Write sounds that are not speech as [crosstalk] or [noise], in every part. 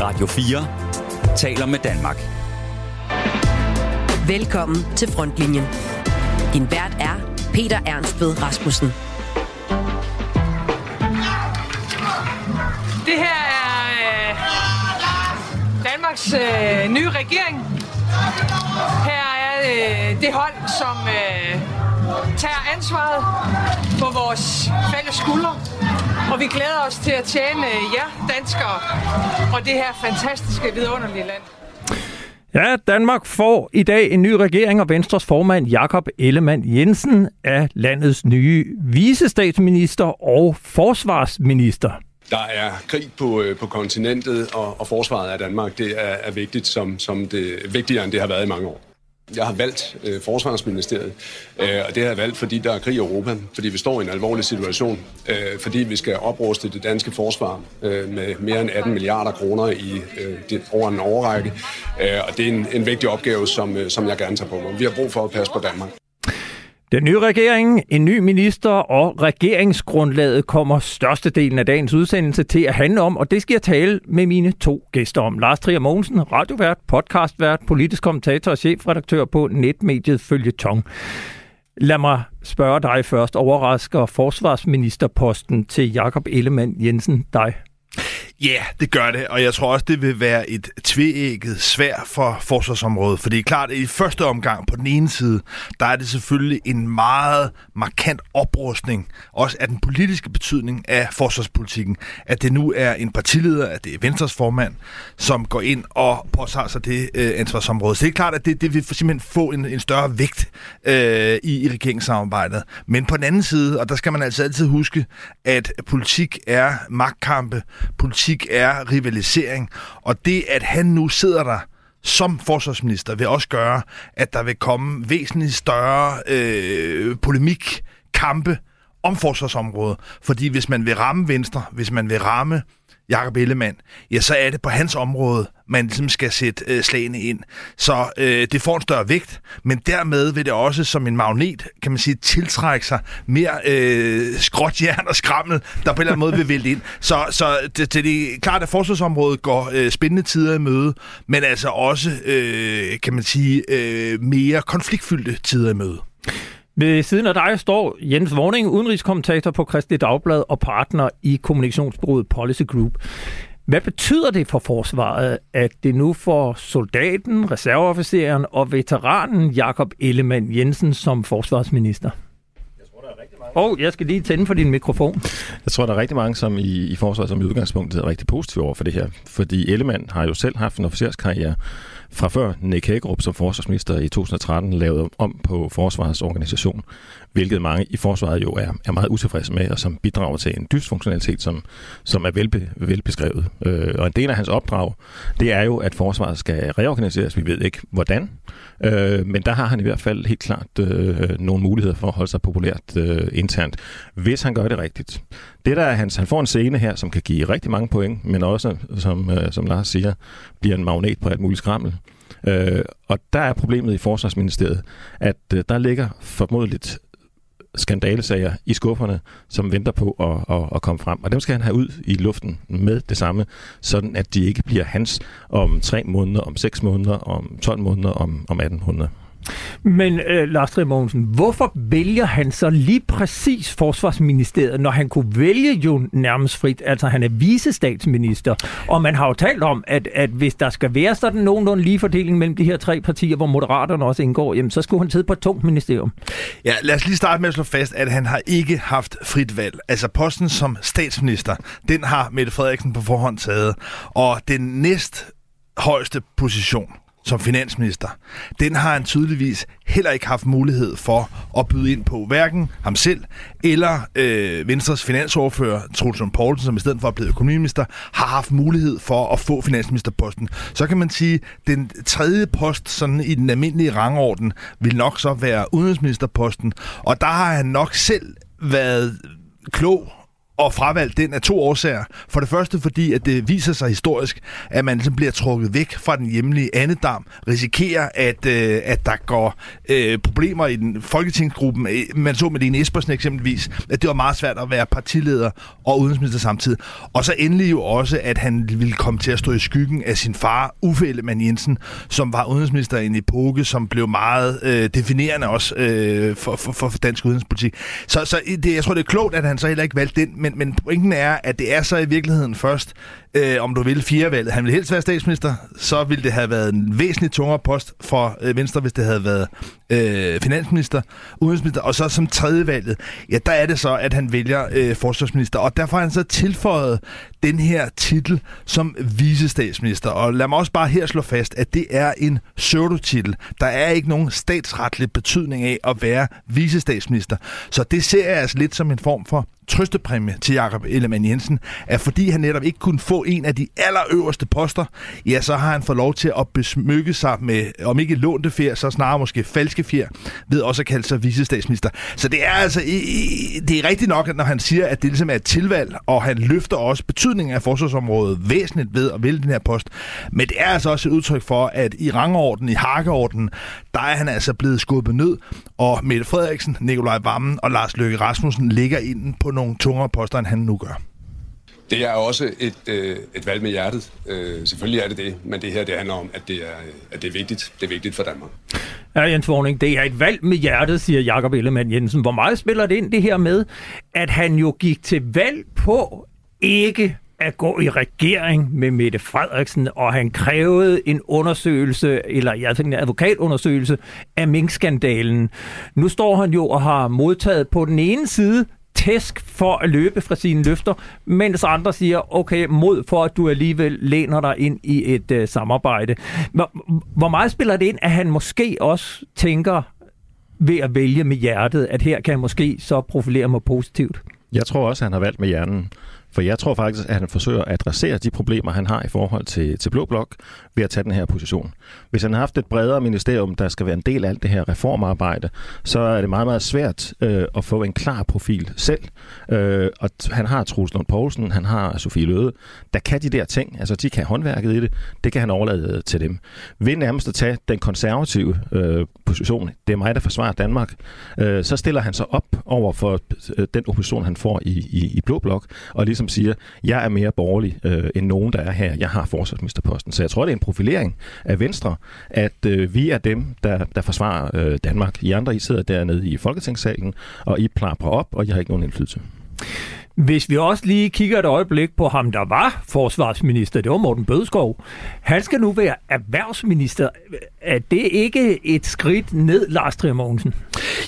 Radio 4 taler med Danmark. Velkommen til Frontlinjen. Din vært er Peter Ernst ved Rasmussen. Det her er øh, Danmarks øh, nye regering. Her er øh, det hold, som øh, tager ansvaret på vores fælles skuldre. Og vi glæder os til at tjene jer danskere og det her fantastiske, vidunderlige land. Ja, Danmark får i dag en ny regering, og Venstres formand Jakob Ellemann Jensen er landets nye visestatsminister og forsvarsminister. Der er krig på, øh, på kontinentet, og, og forsvaret af Danmark det er, er vigtigt, som, som det, vigtigere end det har været i mange år. Jeg har valgt øh, Forsvarsministeriet, øh, og det har jeg valgt, fordi der er krig i Europa, fordi vi står i en alvorlig situation, øh, fordi vi skal opruste det danske forsvar øh, med mere end 18 milliarder kroner i øh, det, over en overrække, øh, og det er en, en vigtig opgave, som, øh, som jeg gerne tager på mig. Vi har brug for at passe på Danmark. Den nye regering, en ny minister og regeringsgrundlaget kommer størstedelen af dagens udsendelse til at handle om, og det skal jeg tale med mine to gæster om. Lars Trier Mogensen, radiovært, podcastvært, politisk kommentator og chefredaktør på netmediet Følge Tong. Lad mig spørge dig først. Overrasker forsvarsministerposten til Jakob Ellemann Jensen dig? Ja, yeah, det gør det, og jeg tror også, det vil være et tveægget svær for forsvarsområdet, for det er klart, at i første omgang på den ene side, der er det selvfølgelig en meget markant oprustning, også af den politiske betydning af forsvarspolitikken, at det nu er en partileder, at det er Venstres formand, som går ind og påtager sig det øh, ansvarsområde. Så det er klart, at det, det vil simpelthen få en, en større vægt øh, i, i regeringssamarbejdet. Men på den anden side, og der skal man altså altid huske, at politik er magtkampe, politik er rivalisering, og det, at han nu sidder der som forsvarsminister, vil også gøre, at der vil komme væsentligt større øh, polemik, kampe om forsvarsområdet. Fordi hvis man vil ramme Venstre, hvis man vil ramme Jakob Ellemann, ja, så er det på hans område, man ligesom skal sætte øh, slagene ind. Så øh, det får en større vægt, men dermed vil det også som en magnet, kan man sige, tiltrække sig mere øh, skråtjern og skrammel, der på en eller anden måde vil vælte ind. Så, så det, det er klart, at forsvarsområdet går øh, spændende tider i møde, men altså også, øh, kan man sige, øh, mere konfliktfyldte tider i møde. Ved siden af dig står Jens Vorning, udenrigskommentator på Kristelig Dagblad og partner i kommunikationsbureauet Policy Group. Hvad betyder det for forsvaret, at det nu får soldaten, reserveofficeren og veteranen Jakob Ellemann Jensen som forsvarsminister? Og oh, jeg skal lige tænde for din mikrofon. Jeg tror, der er rigtig mange som i, i forsvaret, som i udgangspunktet er rigtig positive over for det her. Fordi Ellemann har jo selv haft en officerskarriere, fra før Nick Hagerup som forsvarsminister i 2013 lavede om på forsvarets organisation, hvilket mange i forsvaret jo er, er meget utilfredse med, og som bidrager til en dysfunktionalitet, som, som er velbe, velbeskrevet. Øh, og en del af hans opdrag, det er jo, at forsvaret skal reorganiseres. Vi ved ikke, hvordan, øh, men der har han i hvert fald helt klart øh, nogle muligheder for at holde sig populært øh, internt, hvis han gør det rigtigt. Det der er hans, han får en scene her, som kan give rigtig mange point, men også, som, øh, som Lars siger, bliver en magnet på alt muligt skrammel. Øh, og der er problemet i Forsvarsministeriet, at øh, der ligger formodeligt skandalesager i skufferne, som venter på at, at, at komme frem. Og dem skal han have ud i luften med det samme, sådan at de ikke bliver hans om tre måneder, om seks måneder, om 12 måneder, om, om 18 måneder. Men øh, Lars Trier Mogensen, hvorfor vælger han så lige præcis Forsvarsministeriet, når han kunne vælge jo nærmest frit? Altså han er visestatsminister, og man har jo talt om, at, at hvis der skal være sådan nogenlunde lige fordeling mellem de her tre partier, hvor Moderaterne også indgår, jamen så skulle han sidde på et tungt ministerium. Ja, lad os lige starte med at slå fast, at han har ikke haft frit valg. Altså posten som statsminister, den har Mette Frederiksen på forhånd taget, og den næst højeste position som finansminister, den har han tydeligvis heller ikke haft mulighed for at byde ind på. Hverken ham selv eller øh, Venstres finansordfører, Troels Poulsen, som i stedet for at blive økonomiminister, har haft mulighed for at få finansministerposten. Så kan man sige, den tredje post sådan i den almindelige rangorden vil nok så være udenrigsministerposten, og der har han nok selv været klog og fravalgt den af to årsager. For det første fordi, at det viser sig historisk, at man ligesom bliver trukket væk fra den hjemlige andedam, risikerer, at, øh, at der går øh, problemer i den folketingsgruppen. Øh, man så med Lene Espersen eksempelvis, at det var meget svært at være partileder og udenrigsminister samtidig. Og så endelig jo også, at han ville komme til at stå i skyggen af sin far, Uffe Ellemann Jensen, som var udenrigsminister i en epoke, som blev meget øh, definerende også øh, for, for, for dansk udenrigspolitik. Så, så det, jeg tror, det er klogt, at han så heller ikke valgte den, men, men pointen er, at det er så i virkeligheden først, øh, om du vil, firevalget. Han vil helst være statsminister, så ville det have været en væsentlig tungere post for øh, Venstre, hvis det havde været øh, finansminister, udenrigsminister, og så som tredje valget, ja, der er det så, at han vælger øh, forsvarsminister, og derfor har han så tilføjet den her titel som visestatsminister. Og lad mig også bare her slå fast, at det er en pseudotitel. Der er ikke nogen statsretlig betydning af at være visestatsminister. Så det ser jeg altså lidt som en form for trøstepræmie til Jakob Ellemann Jensen, at fordi han netop ikke kunne få en af de allerøverste poster, ja, så har han fået lov til at besmykke sig med, om ikke lånte fjer, så snarere måske falske fjer, ved også at kalde sig visestatsminister. Så det er altså, det er rigtigt nok, når han siger, at det ligesom er et tilvalg, og han løfter også betydningen af forsvarsområdet væsentligt ved at vælge den her post, men det er altså også et udtryk for, at i rangorden, i hakkeorden, der er han altså blevet skubbet ned, og Mette Frederiksen, Nikolaj Vammen og Lars Løkke Rasmussen ligger inden på nogle tungere poster, end han nu gør. Det er også et, øh, et valg med hjertet. Øh, selvfølgelig er det det, men det her det handler om, at det er, at det er vigtigt. Det er vigtigt for Danmark. Ja, Jens Vorning, det er et valg med hjertet, siger Jakob Ellemann Jensen. Hvor meget spiller det ind det her med, at han jo gik til valg på ikke at gå i regering med Mette Frederiksen, og han krævede en undersøgelse, eller jeg tænker en advokatundersøgelse af minkskandalen. Nu står han jo og har modtaget på den ene side tæsk for at løbe fra sine løfter, mens andre siger, okay, mod for at du alligevel læner dig ind i et uh, samarbejde. Hvor, hvor meget spiller det ind, at han måske også tænker ved at vælge med hjertet, at her kan jeg måske så profilere mig positivt? Jeg tror også, at han har valgt med hjernen. For jeg tror faktisk, at han forsøger at adressere de problemer, han har i forhold til, til Blå Blok, ved at tage den her position. Hvis han har haft et bredere ministerium, der skal være en del af alt det her reformarbejde, så er det meget, meget svært øh, at få en klar profil selv. Øh, og han har Troels Lund Poulsen, han har Sofie Løde, der kan de der ting, altså de kan håndværket i det, det kan han overlade til dem. Ved nærmest at tage den konservative øh, position, det er mig, der forsvarer Danmark, øh, så stiller han sig op over for øh, den opposition, han får i, i, i Blå Blok, og ligesom siger, jeg er mere borgerlig øh, end nogen, der er her. Jeg har forsvarsministerposten. Så jeg tror, det er en profilering af Venstre, at øh, vi er dem, der, der forsvarer øh, Danmark. I andre, I sidder dernede i Folketingssalen, og I plapper op, og I har ikke nogen indflydelse. Hvis vi også lige kigger et øjeblik på ham, der var forsvarsminister, det var Morten Bødskov. Han skal nu være erhvervsminister. Er det ikke et skridt ned, Lars Trier Mogensen?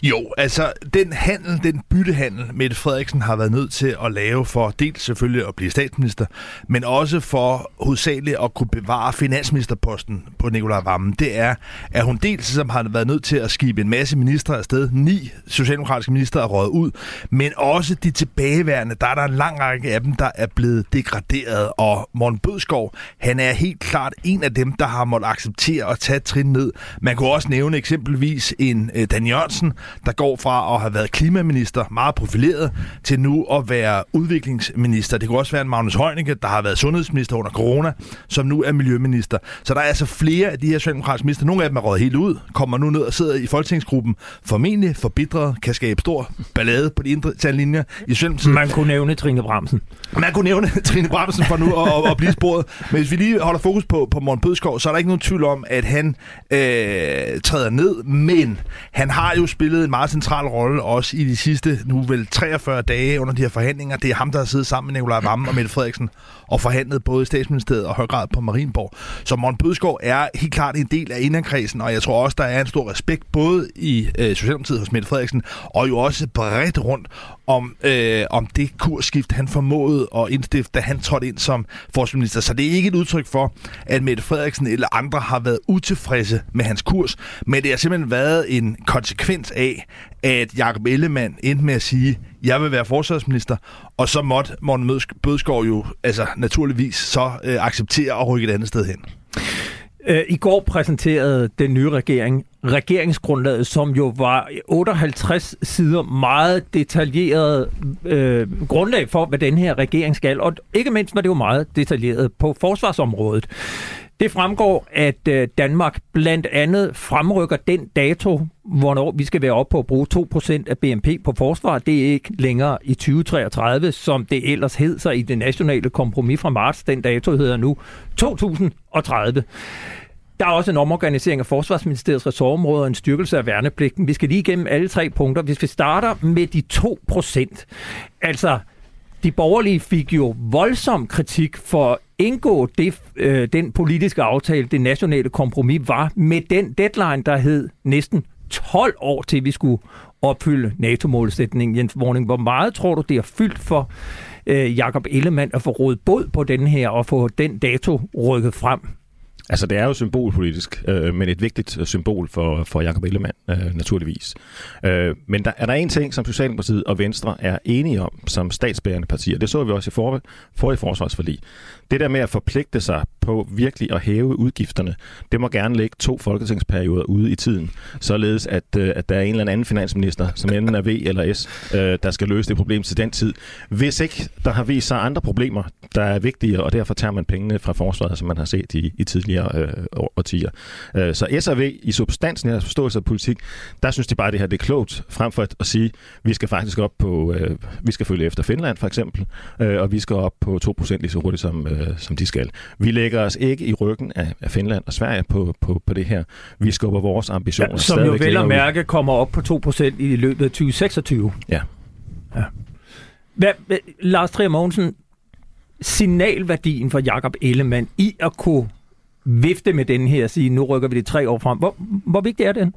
Jo, altså den handel, den byttehandel, Mette Frederiksen har været nødt til at lave for dels selvfølgelig at blive statsminister, men også for hovedsageligt at kunne bevare finansministerposten på Nikolaj Vammen, det er, at hun dels som har været nødt til at skibe en masse ministre afsted, ni socialdemokratiske ministre er røget ud, men også de tilbageværende, der er der en lang række af dem, der er blevet degraderet, og Morten Bødskov, han er helt klart en af dem, der har måttet acceptere at tage trin ned. Man kunne også nævne eksempelvis en øh, Dan Jørgensen, der går fra at have været klimaminister, meget profileret, til nu at være udviklingsminister. Det kunne også være en Magnus Heunicke, der har været sundhedsminister under corona, som nu er miljøminister. Så der er altså flere af de her socialdemokratiske minister. Nogle af dem er røget helt ud, kommer nu ned og sidder i folketingsgruppen, formentlig forbitret, kan skabe stor ballade på de indre linjer i Socialdemokratiet. Man kunne nævne Trine Bramsen. Man kunne nævne [laughs] Trine Bramsen for nu at, at, at blive sporet. Men hvis vi lige holder fokus på, på Morten Bødskov, så er der ikke nogen tvivl om, at han øh, træder ned, men han har jo spillet en meget central rolle også i de sidste, nu vel 43 dage under de her forhandlinger. Det er ham, der har siddet sammen med Nikolaj Vammen og Mette Frederiksen og forhandlet både i statsministeriet og høj grad på Marienborg. Så Morten Bødskov er helt klart en del af inderkredsen, og jeg tror også, der er en stor respekt både i øh, Socialdemokratiet hos Mette Frederiksen, og jo også bredt rundt om, øh, om det kursskift, han formåede at indstifte, da han trådte ind som forsvarsminister. Så det er ikke et udtryk for, at Mette Frederiksen eller andre har været utilfredse med hans kurs, men det har simpelthen været en konsekvens af, at Jakob Ellemann endte med at sige, jeg vil være forsvarsminister, og så måtte Morten Bødskov jo altså, naturligvis så øh, acceptere at rykke et andet sted hen. Øh, I går præsenterede den nye regering regeringsgrundlaget, som jo var 58 sider meget detaljeret øh, grundlag for, hvad den her regering skal. Og ikke mindst var det jo meget detaljeret på forsvarsområdet. Det fremgår, at øh, Danmark blandt andet fremrykker den dato, hvornår vi skal være oppe på at bruge 2% af BNP på forsvar. Det er ikke længere i 2033, som det ellers hed sig i det nationale kompromis fra marts. Den dato hedder nu 2030. Der er også en omorganisering af Forsvarsministeriets ressortområder og en styrkelse af værnepligten. Vi skal lige igennem alle tre punkter. Hvis vi starter med de 2 procent. Altså, de borgerlige fik jo voldsom kritik for indgå det, øh, den politiske aftale, det nationale kompromis var, med den deadline, der hed næsten 12 år til, vi skulle opfylde NATO-målsætningen. Jens Warning, hvor meget tror du, det er fyldt for øh, Jakob Ellemann at få rådet båd på den her og få den dato rykket frem? Altså, det er jo symbolpolitisk, øh, men et vigtigt symbol for, for Jacob Ellemann, øh, naturligvis. Øh, men der er der en ting, som Socialdemokratiet og Venstre er enige om som statsbærende partier. Det så vi også i for, i forsvarsforlig. Det der med at forpligte sig på virkelig at hæve udgifterne, det må gerne ligge to folketingsperioder ude i tiden, således at, øh, at der er en eller anden finansminister, som enten er V eller S, øh, der skal løse det problem til den tid. Hvis ikke der har vist sig andre problemer, der er vigtige, og derfor tager man pengene fra forsvaret, som man har set i, i tidligere øh, årtier. Øh, så S og V i substansen af forståelse af politik, der synes de bare, at det her det er klogt, frem for at, at sige, at vi skal faktisk op på, øh, vi skal følge efter Finland for eksempel, øh, og vi skal op på 2% lige så hurtigt som, øh, som de skal. Vi lægger os ikke i ryggen af, af Finland og Sverige på, på, på det her. Vi skubber vores ambitioner. Ja, som jo vel og mærke kommer op på 2% i løbet af 2026. Ja. ja. Hvad, Lars Trier Mogensen, signalværdien for Jakob Ellemann i at kunne vifte med den her og sige, nu rykker vi det tre år frem. Hvor, hvor vigtig er den?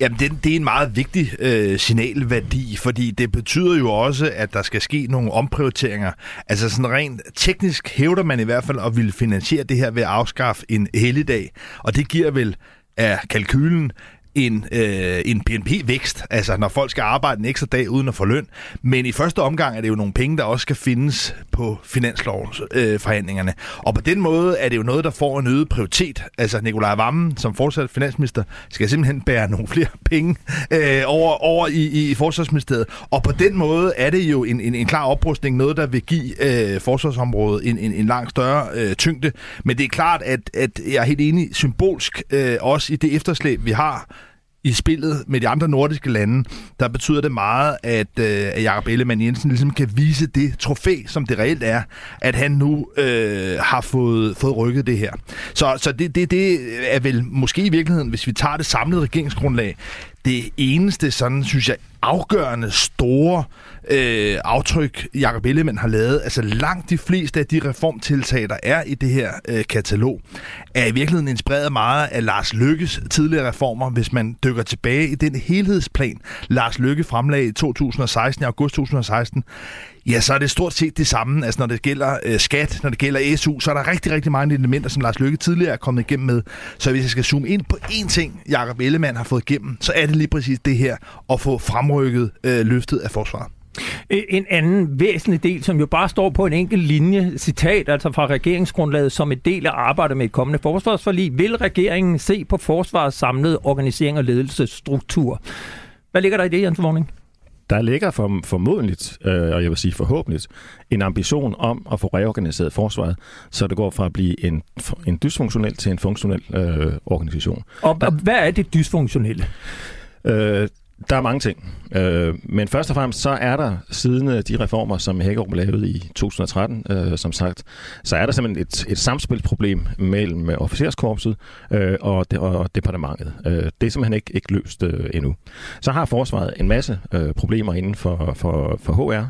Jamen, det, det er en meget vigtig øh, signalværdi, fordi det betyder jo også, at der skal ske nogle omprioriteringer. Altså sådan rent teknisk hævder man i hvert fald at ville finansiere det her ved at afskaffe en helligdag, og det giver vel af kalkylen en, øh, en BNP-vækst, altså når folk skal arbejde en ekstra dag uden at få løn. Men i første omgang er det jo nogle penge, der også skal findes på finanslovsforhandlingerne. Øh, og på den måde er det jo noget, der får en øget prioritet. Altså Nikolaj Vammen, som fortsat finansminister, skal simpelthen bære nogle flere penge øh, over, over i, i Forsvarsministeriet. Og på den måde er det jo en, en, en klar oprustning, noget, der vil give øh, forsvarsområdet en, en, en langt større øh, tyngde. Men det er klart, at, at jeg er helt enig symbolsk øh, også i det efterslæb, vi har i spillet med de andre nordiske lande, der betyder det meget, at, øh, at Jakob Ellemann Jensen ligesom kan vise det trofæ, som det reelt er, at han nu øh, har fået, fået rykket det her. Så, så det, det, det er vel måske i virkeligheden, hvis vi tager det samlede regeringsgrundlag, det eneste sådan, synes jeg, afgørende store øh, aftryk, Jacob Ellemann har lavet, altså langt de fleste af de reformtiltag, der er i det her øh, katalog, er i virkeligheden inspireret meget af Lars Lykkes tidligere reformer, hvis man dykker tilbage i den helhedsplan, Lars Lykke fremlagde i 2016, i august 2016, Ja, så er det stort set det samme. Altså, når det gælder øh, skat, når det gælder SU, så er der rigtig, rigtig mange elementer, som Lars Lykke tidligere er kommet igennem med. Så hvis jeg skal zoome ind på én ting, Jakob Ellemann har fået igennem, så er det lige præcis det her, at få fremrykket øh, løftet af forsvaret. En anden væsentlig del, som jo bare står på en enkelt linje, citat altså fra regeringsgrundlaget, som en del af arbejdet med et kommende forsvarsforlig, vil regeringen se på forsvarets samlede organisering og ledelsesstruktur. Hvad ligger der i det, Jens Vorning? Der ligger for, formodentligt, øh, og jeg vil sige forhåbentligt, en ambition om at få reorganiseret forsvaret, så det går fra at blive en, en dysfunktionel til en funktionel øh, organisation. Og, der, og hvad er det dysfunktionelle? Øh, der er mange ting. Øh, men først og fremmest, så er der siden øh, de reformer, som Hækkerup lavede i 2013, øh, som sagt, så er der simpelthen et, et samspilsproblem mellem øh, officerskorpset øh, og, de, og departementet. Øh, det er simpelthen ikke, ikke løst øh, endnu. Så har forsvaret en masse øh, problemer inden for, for, for HR.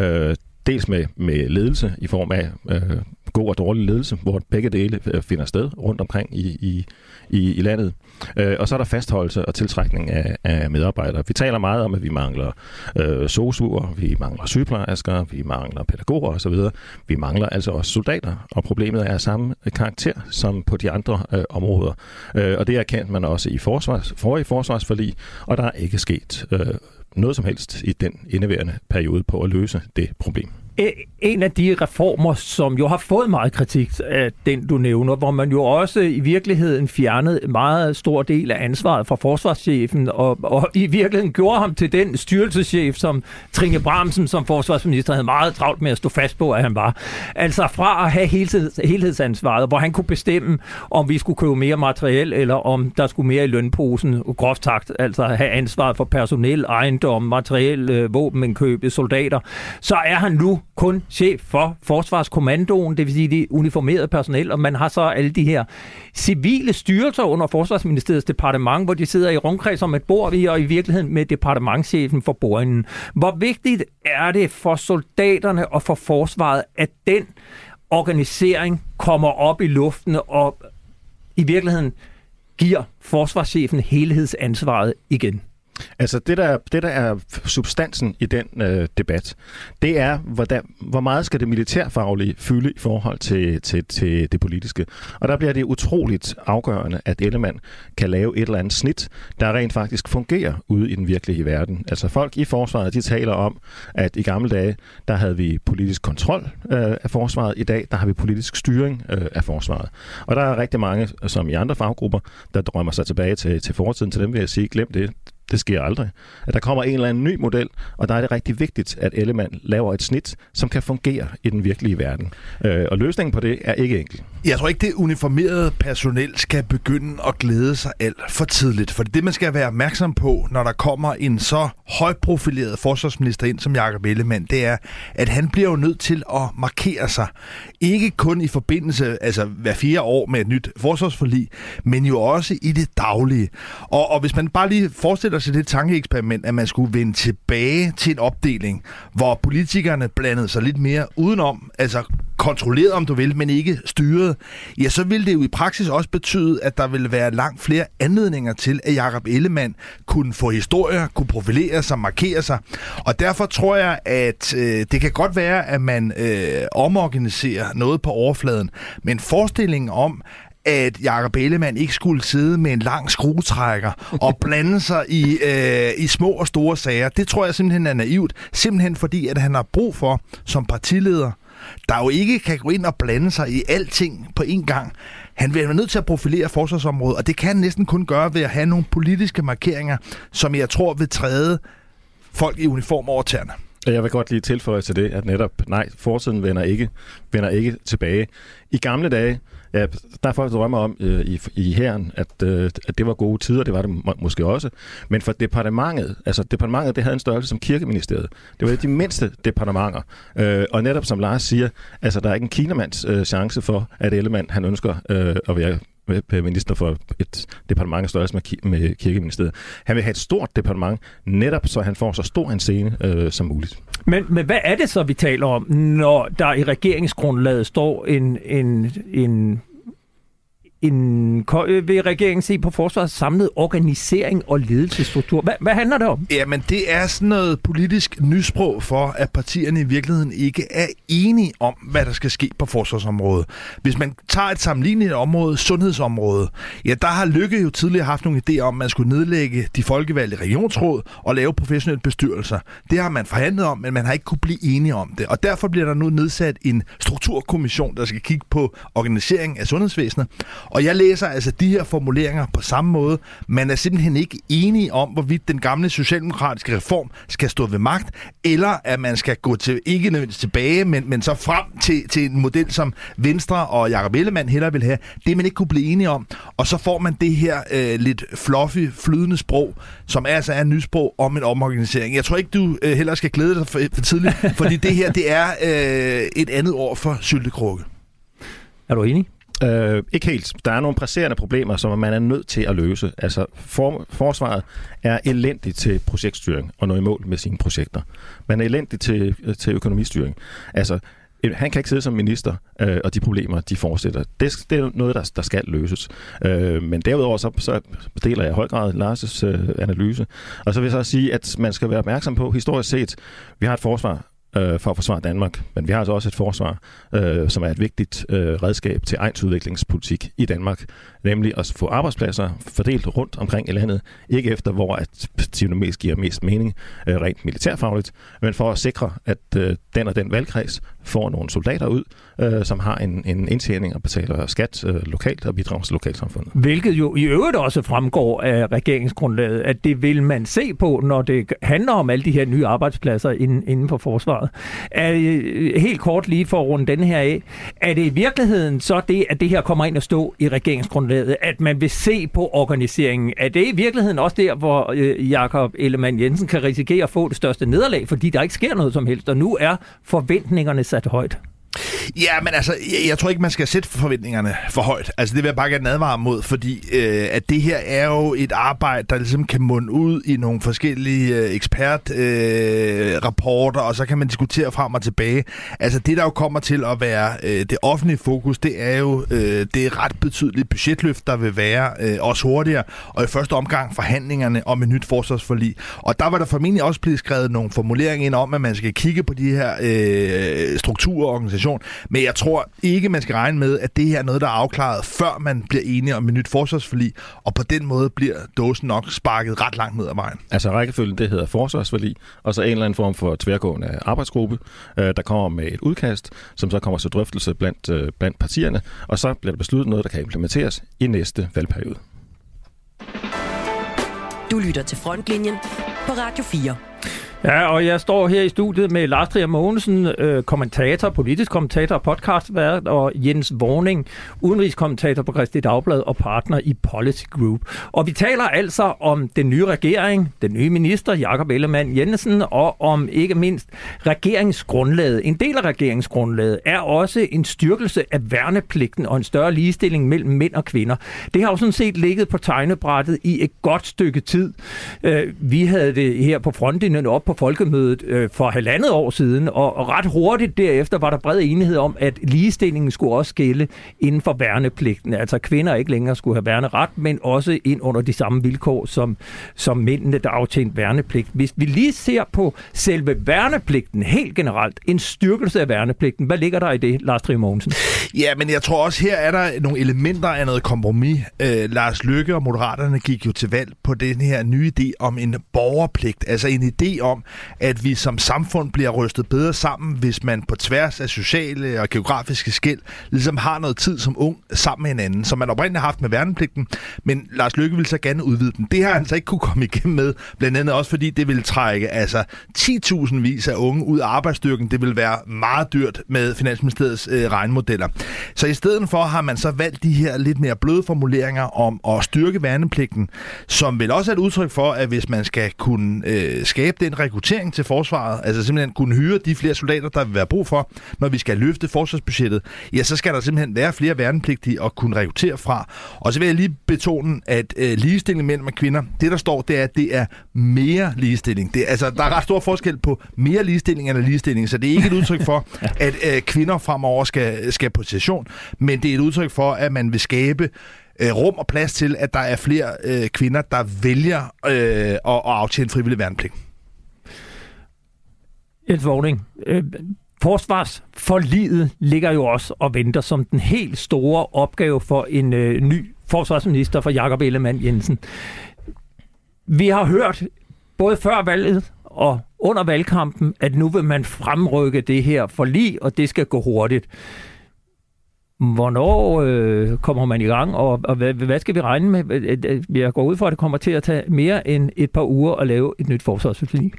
Øh, dels med, med ledelse i form af øh, god og dårlig ledelse, hvor begge dele øh, finder sted rundt omkring i, i, i, i landet. Øh, og så er der fastholdelse og tiltrækning af, af medarbejdere. Vi taler meget om, at vi mangler øh, sosuer, vi mangler sygeplejersker, vi mangler pædagoger osv. Vi mangler altså også soldater, og problemet er af samme karakter som på de andre øh, områder. Øh, og det erkendte man også i forsvars, forrige forsvarsforlig, og der er ikke sket øh, noget som helst i den indeværende periode på at løse det problem. E, en af de reformer, som jo har fået meget kritik af den, du nævner, hvor man jo også i virkeligheden fjernede en meget stor del af ansvaret fra forsvarschefen, og, og i virkeligheden gjorde ham til den styrelseschef, som Trine Bramsen som forsvarsminister havde meget travlt med at stå fast på, at han var. Altså fra at have helheds, helhedsansvaret, hvor han kunne bestemme, om vi skulle købe mere materiel, eller om der skulle mere i lønposen, groft takt, altså have ansvaret for personel, ejendom, materiel, øh, våbenindkøb, soldater, så er han nu kun chef for Forsvarskommandoen, det vil sige de uniformerede personel, og man har så alle de her civile styrelser under Forsvarsministeriets departement, hvor de sidder i rundkreds om et bord, og i virkeligheden med departementchefen for bordenden. Hvor vigtigt er det for soldaterne og for forsvaret, at den organisering kommer op i luften og i virkeligheden giver forsvarschefen helhedsansvaret igen? Altså det der, det, der er substansen i den øh, debat, det er, hvordan, hvor meget skal det militærfaglige fylde i forhold til, til, til det politiske. Og der bliver det utroligt afgørende, at Ellemann kan lave et eller andet snit, der rent faktisk fungerer ude i den virkelige verden. Altså folk i forsvaret, de taler om, at i gamle dage, der havde vi politisk kontrol øh, af forsvaret. I dag, der har vi politisk styring øh, af forsvaret. Og der er rigtig mange, som i andre faggrupper, der drømmer sig tilbage til, til fortiden. Til dem vil jeg sige, glem det det sker aldrig. At der kommer en eller anden ny model, og der er det rigtig vigtigt, at Ellemann laver et snit, som kan fungere i den virkelige verden. Øh, og løsningen på det er ikke enkel. Jeg tror ikke, det uniformerede personel skal begynde at glæde sig alt for tidligt. For det, man skal være opmærksom på, når der kommer en så højt profileret forsvarsminister ind som Jakob Ellemann, det er, at han bliver jo nødt til at markere sig. Ikke kun i forbindelse, altså hver fire år med et nyt forsvarsforlig, men jo også i det daglige. Og, og hvis man bare lige forestiller sig det tankeeksperiment, at man skulle vende tilbage til en opdeling, hvor politikerne blandede sig lidt mere udenom, altså kontrolleret om du vil, men ikke styret, ja, så ville det jo i praksis også betyde, at der ville være langt flere anledninger til, at Jakob Ellemann kunne få historier, kunne profilere sig, markere sig. Og derfor tror jeg, at øh, det kan godt være, at man øh, omorganiserer noget på overfladen, men forestillingen om, at Jakob Ellemann ikke skulle sidde med en lang skruetrækker og [laughs] blande sig i, øh, i små og store sager. Det tror jeg simpelthen er naivt. Simpelthen fordi, at han har brug for, som partileder, der jo ikke kan gå ind og blande sig i alting på én gang. Han vil være nødt til at profilere forsvarsområdet, og det kan han næsten kun gøre ved at have nogle politiske markeringer, som jeg tror vil træde folk i uniform over tæerne. Jeg vil godt lige tilføje til det, at netop, nej, fortiden vender ikke, vender ikke tilbage. I gamle dage, Ja, der er folk, der drømmer om øh, i, i herren, at, øh, at det var gode tider, det var det må, måske også. Men for departementet, altså departementet, det havde en størrelse som kirkeministeriet. Det var de mindste departementer. Øh, og netop som Lars siger, altså der er ikke en kinamands øh, chance for, at Ellemann, han ønsker øh, at være minister for et departement størrelse med, med kirkeministeriet. Han vil have et stort departement, netop så han får så stor en scene øh, som muligt. Men, men hvad er det så, vi taler om, når der i regeringsgrundlaget står en, en, en en, øh, vil regeringen se på forsvarets samlede organisering og ledelsesstruktur? Hvad, hvad handler det om? Jamen, det er sådan noget politisk nysprog for, at partierne i virkeligheden ikke er enige om, hvad der skal ske på forsvarsområdet. Hvis man tager et sammenligneligt område, sundhedsområdet, ja, der har Lykke jo tidligere haft nogle idéer om, at man skulle nedlægge de folkevalgte regionsråd og lave professionelle bestyrelser. Det har man forhandlet om, men man har ikke kunne blive enige om det. Og derfor bliver der nu nedsat en strukturkommission, der skal kigge på organiseringen af sundhedsvæsenet. Og jeg læser altså de her formuleringer på samme måde. Man er simpelthen ikke enige om, hvorvidt den gamle socialdemokratiske reform skal stå ved magt, eller at man skal gå til, ikke nødvendigvis tilbage, men, men så frem til, til en model, som Venstre og Jakob Ellemann heller vil have. Det man ikke kunne blive enige om. Og så får man det her øh, lidt fluffy, flydende sprog, som altså er nysprog om en omorganisering. Jeg tror ikke, du øh, heller skal glæde dig for, for tidligt, fordi det her, det er øh, et andet ord for syltekrukke. Er du enig? Øh, ikke helt. Der er nogle presserende problemer, som man er nødt til at løse. Altså, for, forsvaret er elendigt til projektstyring og nå i mål med sine projekter. Man er elendigt til, øh, til økonomistyring. Altså, øh, han kan ikke sidde som minister, øh, og de problemer, de fortsætter. Det, det er noget, der, der skal løses. Øh, men derudover så, så deler jeg i høj grad Lars' øh, analyse. Og så vil jeg så sige, at man skal være opmærksom på, historisk set, vi har et forsvar, øh, for at forsvare Danmark. Men vi har altså også et forsvar, øh, som er et vigtigt øh, redskab til egensudviklingspolitik i Danmark nemlig at få arbejdspladser fordelt rundt omkring i landet, ikke efter hvor at perspektiverne mest giver mest mening øh, rent militærfagligt, men for at sikre, at øh, den og den valgkreds får nogle soldater ud, øh, som har en, en indtjening og betaler skat øh, lokalt og bidrager til lokalsamfundet. Hvilket jo i øvrigt også fremgår af regeringsgrundlaget, at det vil man se på, når det handler om alle de her nye arbejdspladser inden, inden for forsvaret. Er, øh, helt kort lige for at runde den her af, er det i virkeligheden så det, at det her kommer ind og stå i regeringsgrundlaget, at man vil se på organiseringen? Er det i virkeligheden også der, hvor øh, Jakob Ellemann Jensen kan risikere at få det største nederlag, fordi der ikke sker noget som helst, og nu er forventningerne sat højt? Ja, men altså, jeg, jeg tror ikke, man skal sætte forventningerne for højt. Altså, det vil jeg bare gerne advare mod, fordi øh, at det her er jo et arbejde, der ligesom kan munde ud i nogle forskellige øh, ekspertrapporter, øh, og så kan man diskutere frem og tilbage. Altså, det der jo kommer til at være øh, det offentlige fokus, det er jo øh, det er ret betydeligt budgetløft, der vil være øh, også hurtigere, og i første omgang forhandlingerne om et nyt forsvarsforlig. Og der var der formentlig også blevet skrevet nogle formuleringer ind om, at man skal kigge på de her øh, strukturer og organisationer situation. Men jeg tror ikke, man skal regne med, at det her er noget, der er afklaret, før man bliver enige om et nyt forsvarsforlig, og på den måde bliver dåsen nok sparket ret langt ned ad vejen. Altså rækkefølgen, det hedder forsvarsforlig, og så en eller anden form for tværgående arbejdsgruppe, øh, der kommer med et udkast, som så kommer til drøftelse blandt, øh, blandt partierne, og så bliver der besluttet noget, der kan implementeres i næste valgperiode. Du lytter til Frontlinjen på Radio 4. Ja, og jeg står her i studiet med Lars Trier Mogensen, øh, kommentator, politisk kommentator og podcastvært, og Jens Vorning, udenrigskommentator på Christi Dagblad og partner i Policy Group. Og vi taler altså om den nye regering, den nye minister, Jakob Ellemann Jensen, og om ikke mindst regeringsgrundlaget. En del af regeringsgrundlaget er også en styrkelse af værnepligten og en større ligestilling mellem mænd og kvinder. Det har jo sådan set ligget på tegnebrættet i et godt stykke tid. Øh, vi havde det her på frontlinjen op på folkemødet øh, for halvandet år siden, og, og ret hurtigt derefter var der bred enighed om, at ligestillingen skulle også gælde inden for værnepligten. Altså kvinder ikke længere skulle have værneret, men også ind under de samme vilkår som, som mændene, der aftjent værnepligt. Hvis vi lige ser på selve værnepligten helt generelt, en styrkelse af værnepligten, hvad ligger der i det, Lars Trier Mogensen? Ja, men jeg tror også, her er der nogle elementer af noget kompromis. Øh, Lars Lykke og Moderaterne gik jo til valg på den her nye idé om en borgerpligt, altså en idé om, at vi som samfund bliver rystet bedre sammen, hvis man på tværs af sociale og geografiske skæld ligesom har noget tid som ung sammen med hinanden, som man oprindeligt har haft med værnepligten, men Lars Lykke ville så gerne udvide den. Det har han så ikke kunne komme igennem med, blandt andet også fordi det vil trække altså 10.000 vis af unge ud af arbejdsstyrken. Det vil være meget dyrt med Finansministeriets øh, regnmodeller. Så i stedet for har man så valgt de her lidt mere bløde formuleringer om at styrke værnepligten, som vel også er et udtryk for, at hvis man skal kunne øh, skabe den rekruttering til forsvaret, altså simpelthen kunne hyre de flere soldater, der vil være brug for, når vi skal løfte forsvarsbudgettet, ja, så skal der simpelthen være flere værnepligtige at kunne rekruttere fra. Og så vil jeg lige betone, at øh, ligestilling mellem kvinder, det der står, det er, at det er mere ligestilling. Det, altså, der er ret stor forskel på mere ligestilling end ligestilling, så det er ikke et udtryk for, [laughs] at øh, kvinder fremover skal, skal på session, men det er et udtryk for, at man vil skabe øh, rum og plads til, at der er flere øh, kvinder, der vælger øh, at, at aftjene frivillig værnepligt. Jens vågning. Øh, forsvarsforliget ligger jo også og venter som den helt store opgave for en øh, ny forsvarsminister for Jakob Ellemann Jensen. Vi har hørt både før valget og under valgkampen, at nu vil man fremrykke det her forlig, og det skal gå hurtigt. Hvornår øh, kommer man i gang, og, og hvad, hvad skal vi regne med? Øh, øh, jeg går ud fra, at det kommer til at tage mere end et par uger at lave et nyt forsvarsforlig.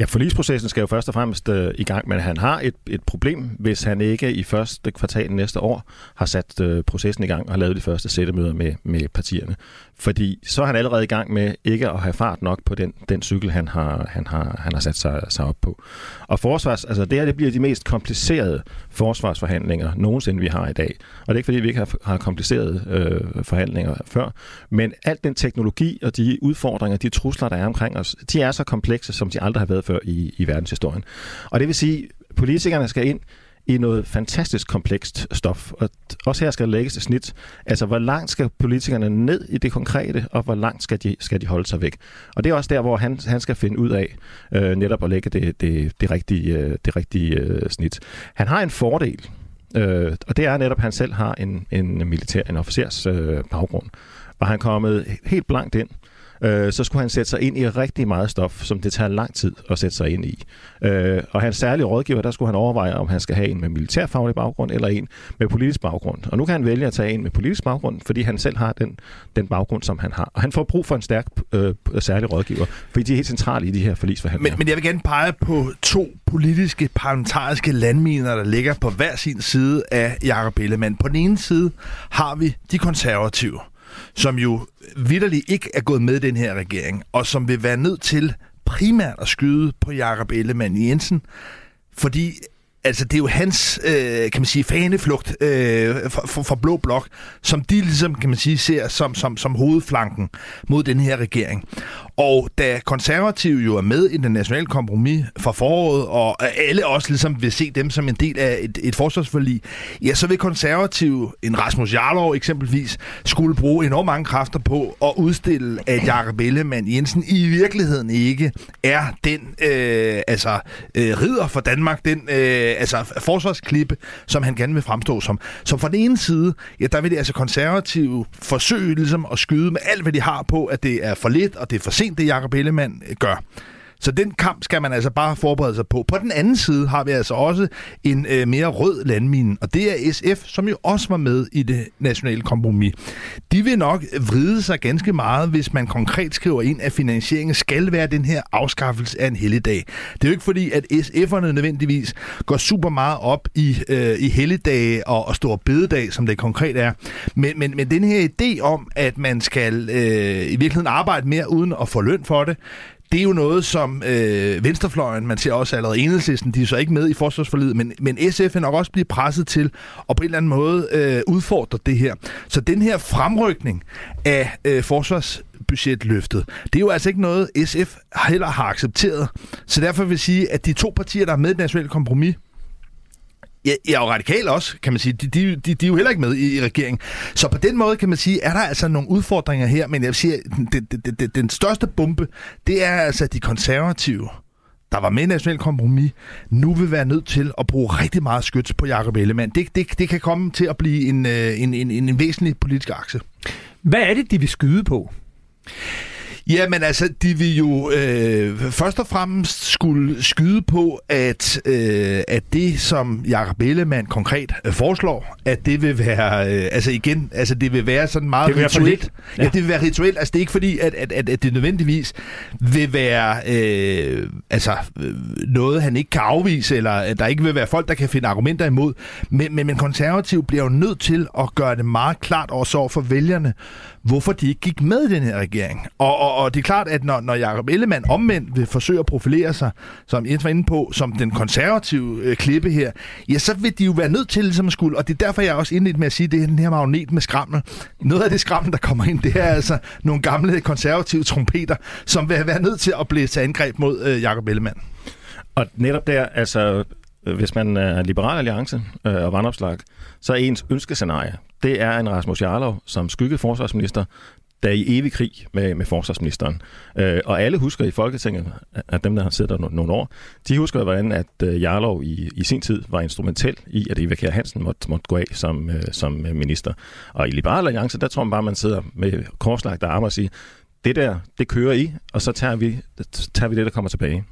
Ja, forlisprocessen skal jo først og fremmest øh, i gang, men han har et, et problem, hvis han ikke i første kvartal næste år har sat øh, processen i gang og har lavet de første sættemøder med, med partierne. Fordi så er han allerede i gang med ikke at have fart nok på den, den cykel, han har, han har, han har sat sig, sig op på. Og forsvars, altså det her det bliver de mest komplicerede forsvarsforhandlinger nogensinde, vi har i dag. Og det er ikke, fordi vi ikke har, har komplicerede øh, forhandlinger før, men alt den teknologi og de udfordringer, de trusler, der er omkring os, de er så komplekse, som de aldrig har været før i, i verdenshistorien. Og det vil sige, politikerne skal ind i noget fantastisk komplekst stof. Og også her skal der lægges et snit. Altså, hvor langt skal politikerne ned i det konkrete, og hvor langt skal de, skal de holde sig væk? Og det er også der, hvor han, han skal finde ud af øh, netop at lægge det, det, det rigtige, øh, det rigtige øh, snit. Han har en fordel, Øh, og det er netop, at han selv har en, en militær, en officers øh, baggrund. Var han kommet helt blankt ind, øh, øh, så skulle han sætte sig ind i rigtig meget stof, som det tager lang tid at sætte sig ind i. Øh, og hans særlige rådgiver, der skulle han overveje, om han skal have en med militærfaglig baggrund eller en med politisk baggrund. Og nu kan han vælge at tage en med politisk baggrund, fordi han selv har den, den baggrund, som han har. Og han får brug for en stærk øh, særlig rådgiver, fordi de er helt centrale i de her forlisforhandlinger. Men, men jeg vil gerne pege på to politiske, parlamentariske landminer, der ligger på hver sin side af Jakob Ellemann. På den ene side har vi de konservative, som jo vidderligt ikke er gået med den her regering, og som vil være nødt til primært at skyde på Jakob Ellemann Jensen, fordi altså det er jo hans, øh, kan man sige, faneflugt øh, for, for, for Blå Blok, som de ligesom, kan man sige, ser som, som, som hovedflanken mod den her regering. Og da konservative jo er med i den nationale kompromis for foråret, og alle også ligesom vil se dem som en del af et, et forsvarsforlig, ja, så vil konservative, en Rasmus Jarlov eksempelvis, skulle bruge enormt mange kræfter på at udstille, at Jakob Ellemann Jensen i virkeligheden ikke er den øh, altså, øh, ridder for Danmark, den øh, altså, forsvarsklippe, som han gerne vil fremstå som. Så fra den ene side, ja, der vil det altså konservative forsøge ligesom at skyde med alt, hvad de har på, at det er for lidt, og det er for sent, det Jacob Ellemann øh, gør. Så den kamp skal man altså bare forberede sig på. På den anden side har vi altså også en øh, mere rød landmine, og det er SF, som jo også var med i det nationale kompromis. De vil nok vride sig ganske meget, hvis man konkret skriver ind, at finansieringen skal være den her afskaffelse af en helligdag. Det er jo ikke fordi, at SF'erne nødvendigvis går super meget op i, øh, i helligdage og, og store bededag, som det konkret er. Men, men, men den her idé om, at man skal øh, i virkeligheden arbejde mere uden at få løn for det, det er jo noget, som øh, venstrefløjen, man ser også allerede enhedslisten, de er så ikke med i forsvarsforlidet, men, men SF er nok også blive presset til at på en eller anden måde øh, udfordre det her. Så den her fremrykning af øh, forsvarsbudgetløftet, det er jo altså ikke noget, SF heller har accepteret. Så derfor vil jeg sige, at de to partier, der er med i det nationale kompromis, Ja, ja, og radikale også, kan man sige. De, de, de, de er jo heller ikke med i, i regeringen. Så på den måde kan man sige, er der altså nogle udfordringer her, men jeg vil sige, den, den, den, den største bombe, det er altså de konservative, der var med i National Kompromis, nu vil være nødt til at bruge rigtig meget skyts på Jacob Ellemann. Det, det, det kan komme til at blive øh, en, en, en, en væsentlig politisk akse. Hvad er det, de vil skyde på? Ja, men altså, de vil jo øh, først og fremmest skulle skyde på, at, øh, at det, som Jakob Ellemann konkret øh, foreslår, at det vil være, øh, altså igen, altså det vil være sådan meget det rituelt. Ja. ja, det vil være rituelt. Altså det er ikke fordi, at, at, at, at det nødvendigvis vil være øh, altså øh, noget, han ikke kan afvise, eller at der ikke vil være folk, der kan finde argumenter imod. Men, men, men konservativ bliver jo nødt til at gøre det meget klart også over for vælgerne, hvorfor de ikke gik med i den her regering. Og, og, og det er klart, at når, når Jacob Ellemann omvendt vil forsøge at profilere sig, som Jens var inde på, som den konservative øh, klippe her, ja, så vil de jo være nødt til ligesom at skulle, og det er derfor, jeg også indledt med at sige, at det er den her magnet med skrammel. Noget af det skrammel, der kommer ind, det er altså nogle gamle konservative trompeter, som vil være nødt til at blive til angreb mod øh, Jacob Ellemann. Og netop der, altså Øh, hvis man er liberal alliance øh, og vandopslag, så er ens ønskescenarie, det er en Rasmus Jarlov som skyggeforsvarsminister, der er i evig krig med, med forsvarsministeren. Øh, og alle husker i Folketinget, at dem, der har siddet der nogle år, de husker, hvordan at øh, Jarlov i, i sin tid var instrumentel i, at Eva Kjær Hansen måtte, måtte gå af som, øh, som øh, minister. Og i Liberal Alliance, der tror man bare, man sidder med korslagte arme og siger, det der, det kører i, og så tager vi, tager vi det, der kommer tilbage.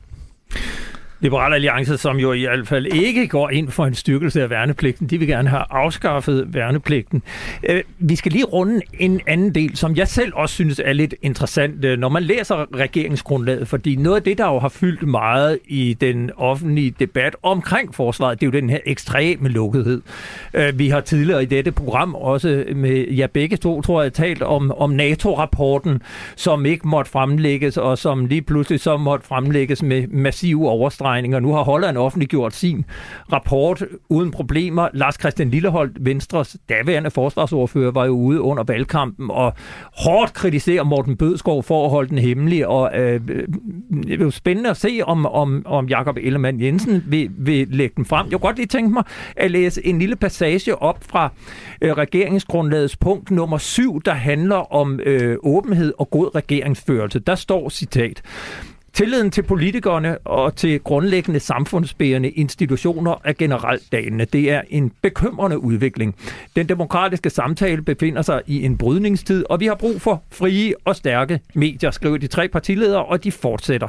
Liberal Alliance, som jo i hvert fald ikke går ind for en styrkelse af værnepligten, de vil gerne have afskaffet værnepligten. Øh, vi skal lige runde en anden del, som jeg selv også synes er lidt interessant, øh, når man læser regeringsgrundlaget, fordi noget af det, der jo har fyldt meget i den offentlige debat omkring forsvaret, det er jo den her ekstreme lukkethed. Øh, vi har tidligere i dette program også med jer begge to, tror jeg, talt om, om NATO-rapporten, som ikke måtte fremlægges, og som lige pludselig så måtte fremlægges med massive overstrækninger omdrejninger. Nu har Holland offentliggjort sin rapport uden problemer. Lars Christian Lilleholdt, Venstres daværende forsvarsordfører, var jo ude under valgkampen og hårdt kritiserer Morten Bødskov for at holde den hemmelig. Og øh, det er jo spændende at se, om, om, om Jakob Ellemann Jensen vil, vil lægge den frem. Jeg kunne godt lige tænke mig at læse en lille passage op fra øh, regeringsgrundlagets punkt nummer 7, der handler om øh, åbenhed og god regeringsførelse. Der står citat. Tilliden til politikerne og til grundlæggende samfundsbærende institutioner er generelt dalende. Det er en bekymrende udvikling. Den demokratiske samtale befinder sig i en brydningstid, og vi har brug for frie og stærke medier, skriver de tre partiledere, og de fortsætter.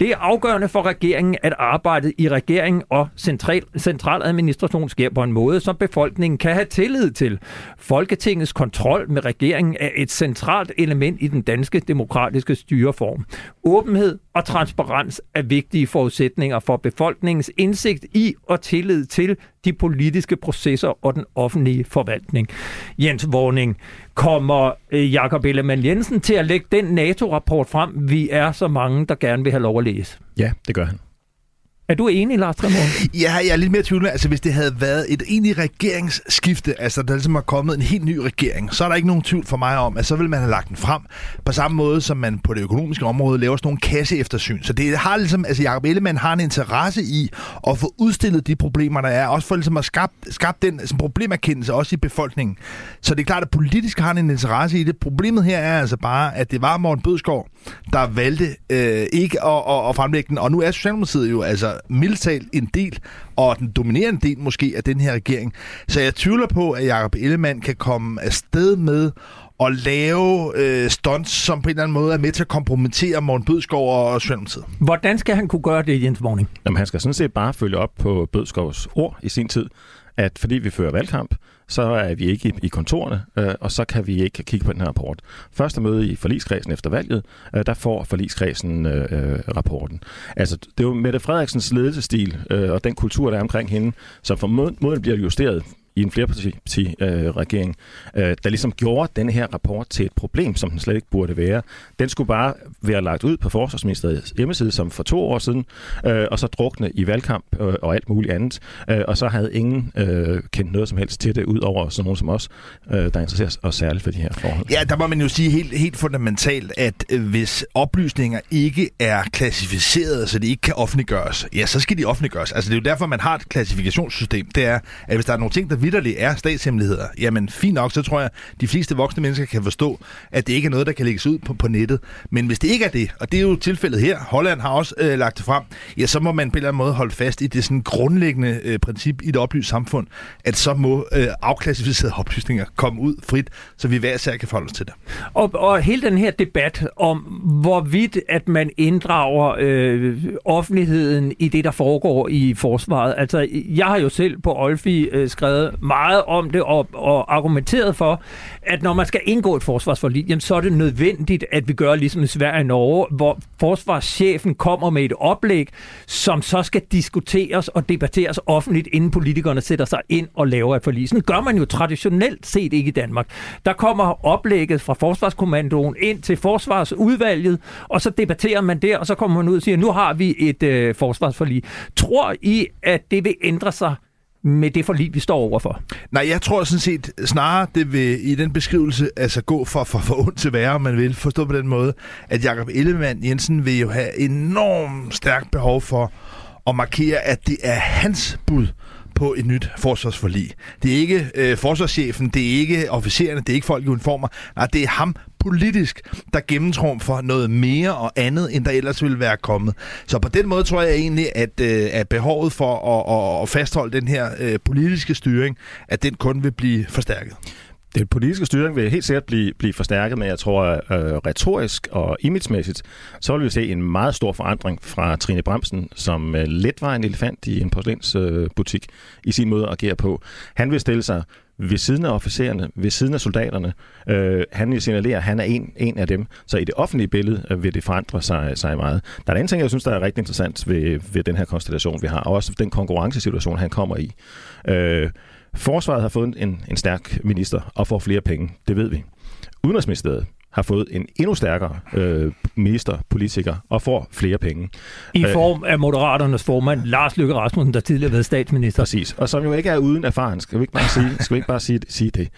Det er afgørende for regeringen, at arbejdet i regeringen og central, centraladministration sker på en måde, som befolkningen kan have tillid til. Folketingets kontrol med regeringen er et centralt element i den danske demokratiske styreform. Åbenhed og transparens er vigtige forudsætninger for befolkningens indsigt i og tillid til de politiske processer og den offentlige forvaltning. Jens Vågning, kommer øh, Jakob Ellemann Jensen til at lægge den NATO-rapport frem, vi er så mange, der gerne vil have lov at læse? Ja, det gør han. Er du enig, Lars Tremor? [laughs] Ja, jeg er lidt mere tvivlende. Altså, hvis det havde været et egentlig regeringsskifte, altså der ligesom er kommet en helt ny regering, så er der ikke nogen tvivl for mig om, at så vil man have lagt den frem på samme måde, som man på det økonomiske område laver sådan nogle kasseeftersyn. Så det har ligesom, altså Jacob Ellemann har en interesse i at få udstillet de problemer, der er, også for ligesom at skabe, skabe den altså, problemerkendelse også i befolkningen. Så det er klart, at politisk har han en interesse i det. Problemet her er altså bare, at det var Morten Bødskov, der valgte øh, ikke at, at, at fremlægge den, og nu er Socialdemokratiet jo altså mildt en del, og den dominerende del måske af den her regering. Så jeg tvivler på, at Jacob Ellemann kan komme afsted med at lave øh, stunts, som på en eller anden måde er med til at kompromittere Morten Bødskov og Socialdemokratiet. Hvordan skal han kunne gøre det, Jens Morning? Jamen, han skal sådan set bare følge op på Bødskovs ord i sin tid, at fordi vi fører valgkamp, så er vi ikke i, i kontorerne, øh, og så kan vi ikke kigge på den her rapport. Første møde i forligskredsen efter valget, øh, der får forligskredsen øh, øh rapporten. Altså, det er jo Mette Frederiksens ledelsestil øh, og den kultur, der er omkring hende, som formodentlig bliver justeret i en flerparti-regering, øh, der ligesom gjorde den her rapport til et problem, som den slet ikke burde være. Den skulle bare være lagt ud på Forsvarsministeriets hjemmeside, som for to år siden, øh, og så drukne i valgkamp øh, og alt muligt andet. Øh, og så havde ingen øh, kendt noget som helst til det, ud over sådan nogen som os, øh, der interesserer os særligt for de her forhold. Ja, der må man jo sige helt, helt fundamentalt, at øh, hvis oplysninger ikke er klassificeret, så de ikke kan offentliggøres, ja, så skal de offentliggøres. Altså det er jo derfor, man har et klassifikationssystem. Det er, at hvis der er nogle ting, der vidderligt er statshemmeligheder, jamen fint nok, så tror jeg, de fleste voksne mennesker kan forstå, at det ikke er noget, der kan lægges ud på, på nettet. Men hvis det ikke er det, og det er jo tilfældet her, Holland har også øh, lagt det frem, ja, så må man på en eller anden måde holde fast i det sådan grundlæggende øh, princip i et oplyst samfund, at så må øh, afklassificerede oplysninger komme ud frit, så vi hver sær kan forholde os til det. Og, og hele den her debat om, hvorvidt at man inddrager øh, offentligheden i det, der foregår i forsvaret. Altså, jeg har jo selv på Olfi øh, skrevet meget om det og, og argumenteret for, at når man skal indgå et forsvarsforlig, jamen, så er det nødvendigt, at vi gør ligesom i Sverige og Norge, hvor forsvarschefen kommer med et oplæg, som så skal diskuteres og debatteres offentligt, inden politikerne sætter sig ind og laver et forlig. Sådan gør man jo traditionelt set ikke i Danmark. Der kommer oplægget fra Forsvarskommandoen ind til Forsvarsudvalget, og så debatterer man der, og så kommer man ud og siger, nu har vi et øh, forsvarsforlig. Tror I, at det vil ændre sig med det forlig, vi står overfor? Nej, jeg tror sådan set snarere, det vil i den beskrivelse altså gå for, for, for ondt til værre, man vil forstå på den måde, at Jakob Ellemann Jensen vil jo have enormt stærkt behov for at markere, at det er hans bud på et nyt forsvarsforlig. Det er ikke øh, forsvarschefen, det er ikke officererne, det er ikke folk i uniformer. Nej, det er ham politisk, der gennemtrumfer noget mere og andet, end der ellers ville være kommet. Så på den måde tror jeg egentlig, at, øh, at behovet for at, at fastholde den her øh, politiske styring, at den kun vil blive forstærket. Den politiske styring vil helt sikkert blive, blive forstærket, men jeg tror, øh, retorisk og imagemæssigt, så vil vi se en meget stor forandring fra Trine Bremsen, som øh, let var en elefant i en porcelænsbutik øh, i sin måde at agere på. Han vil stille sig ved siden af officererne, ved siden af soldaterne. Øh, han vil signalere, at han er en, en af dem. Så i det offentlige billede øh, vil det forandre sig, sig meget. Der er en ting, jeg synes, der er rigtig interessant ved, ved den her konstellation, vi har, og også den konkurrencesituation, han kommer i. Øh, Forsvaret har fået en, en stærk minister og får flere penge, det ved vi. Udenrigsministeriet har fået en endnu stærkere øh, minister, politiker og får flere penge. I øh, form af Moderaternes formand, Lars Løkke Rasmussen, der tidligere har været statsminister. Præcis, og som jo ikke er uden erfaring, skal vi ikke bare sige, skal vi ikke bare sige, sige det.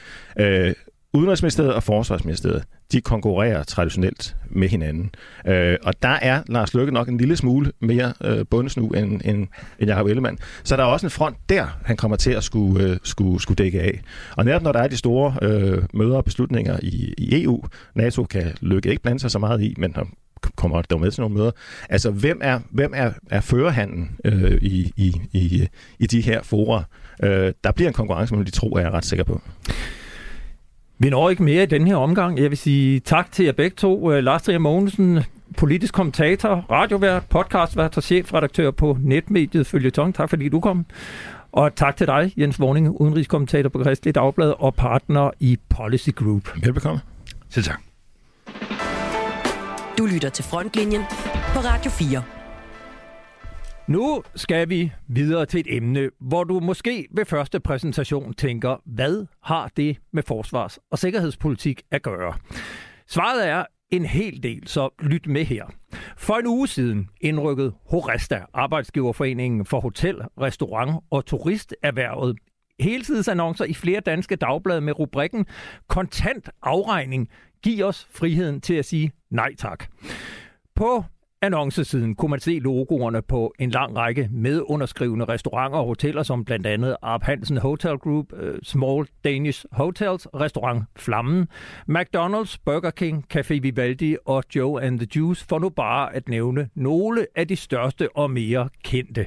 Øh, Udenrigsministeriet og Forsvarsministeriet, de konkurrerer traditionelt med hinanden. Øh, og der er Lars Løkke nok en lille smule mere øh, bundesnu end, end, end Jacob Ellemann. Så der er også en front der, han kommer til at skulle, øh, skulle, skulle dække af. Og netop når der er de store øh, møder og beslutninger i, i EU, NATO kan Løkke ikke blande sig så meget i, men kommer der med til nogle møder. Altså, hvem er, hvem er, er førerhanden øh, i, i, i, i de her fora? Øh, der bliver en konkurrence mellem de to, er jeg ret sikker på. Vi når ikke mere i den her omgang. Jeg vil sige tak til jer begge to. Øh, Lars Trier Mogensen, politisk kommentator, radiovært, podcastvært og chefredaktør på netmediet Følgetong. Tak fordi du kom. Og tak til dig, Jens Vorning, udenrigskommentator på Kristelig Dagblad og partner i Policy Group. Velbekomme. Selv tak. Du lytter til Frontlinjen på Radio 4. Nu skal vi videre til et emne, hvor du måske ved første præsentation tænker, hvad har det med forsvars- og sikkerhedspolitik at gøre? Svaret er en hel del, så lyt med her. For en uge siden indrykkede Horesta, Arbejdsgiverforeningen for Hotel, Restaurant og Turisterhvervet, heltidsannoncer i flere danske dagblade med rubrikken Kontant afregning. giver os friheden til at sige nej tak. På annoncesiden kunne man se logoerne på en lang række medunderskrivende restauranter og hoteller, som blandt andet Arp Hansen Hotel Group, øh, Small Danish Hotels, Restaurant Flammen, McDonald's, Burger King, Café Vivaldi og Joe and the Juice, for nu bare at nævne nogle af de største og mere kendte.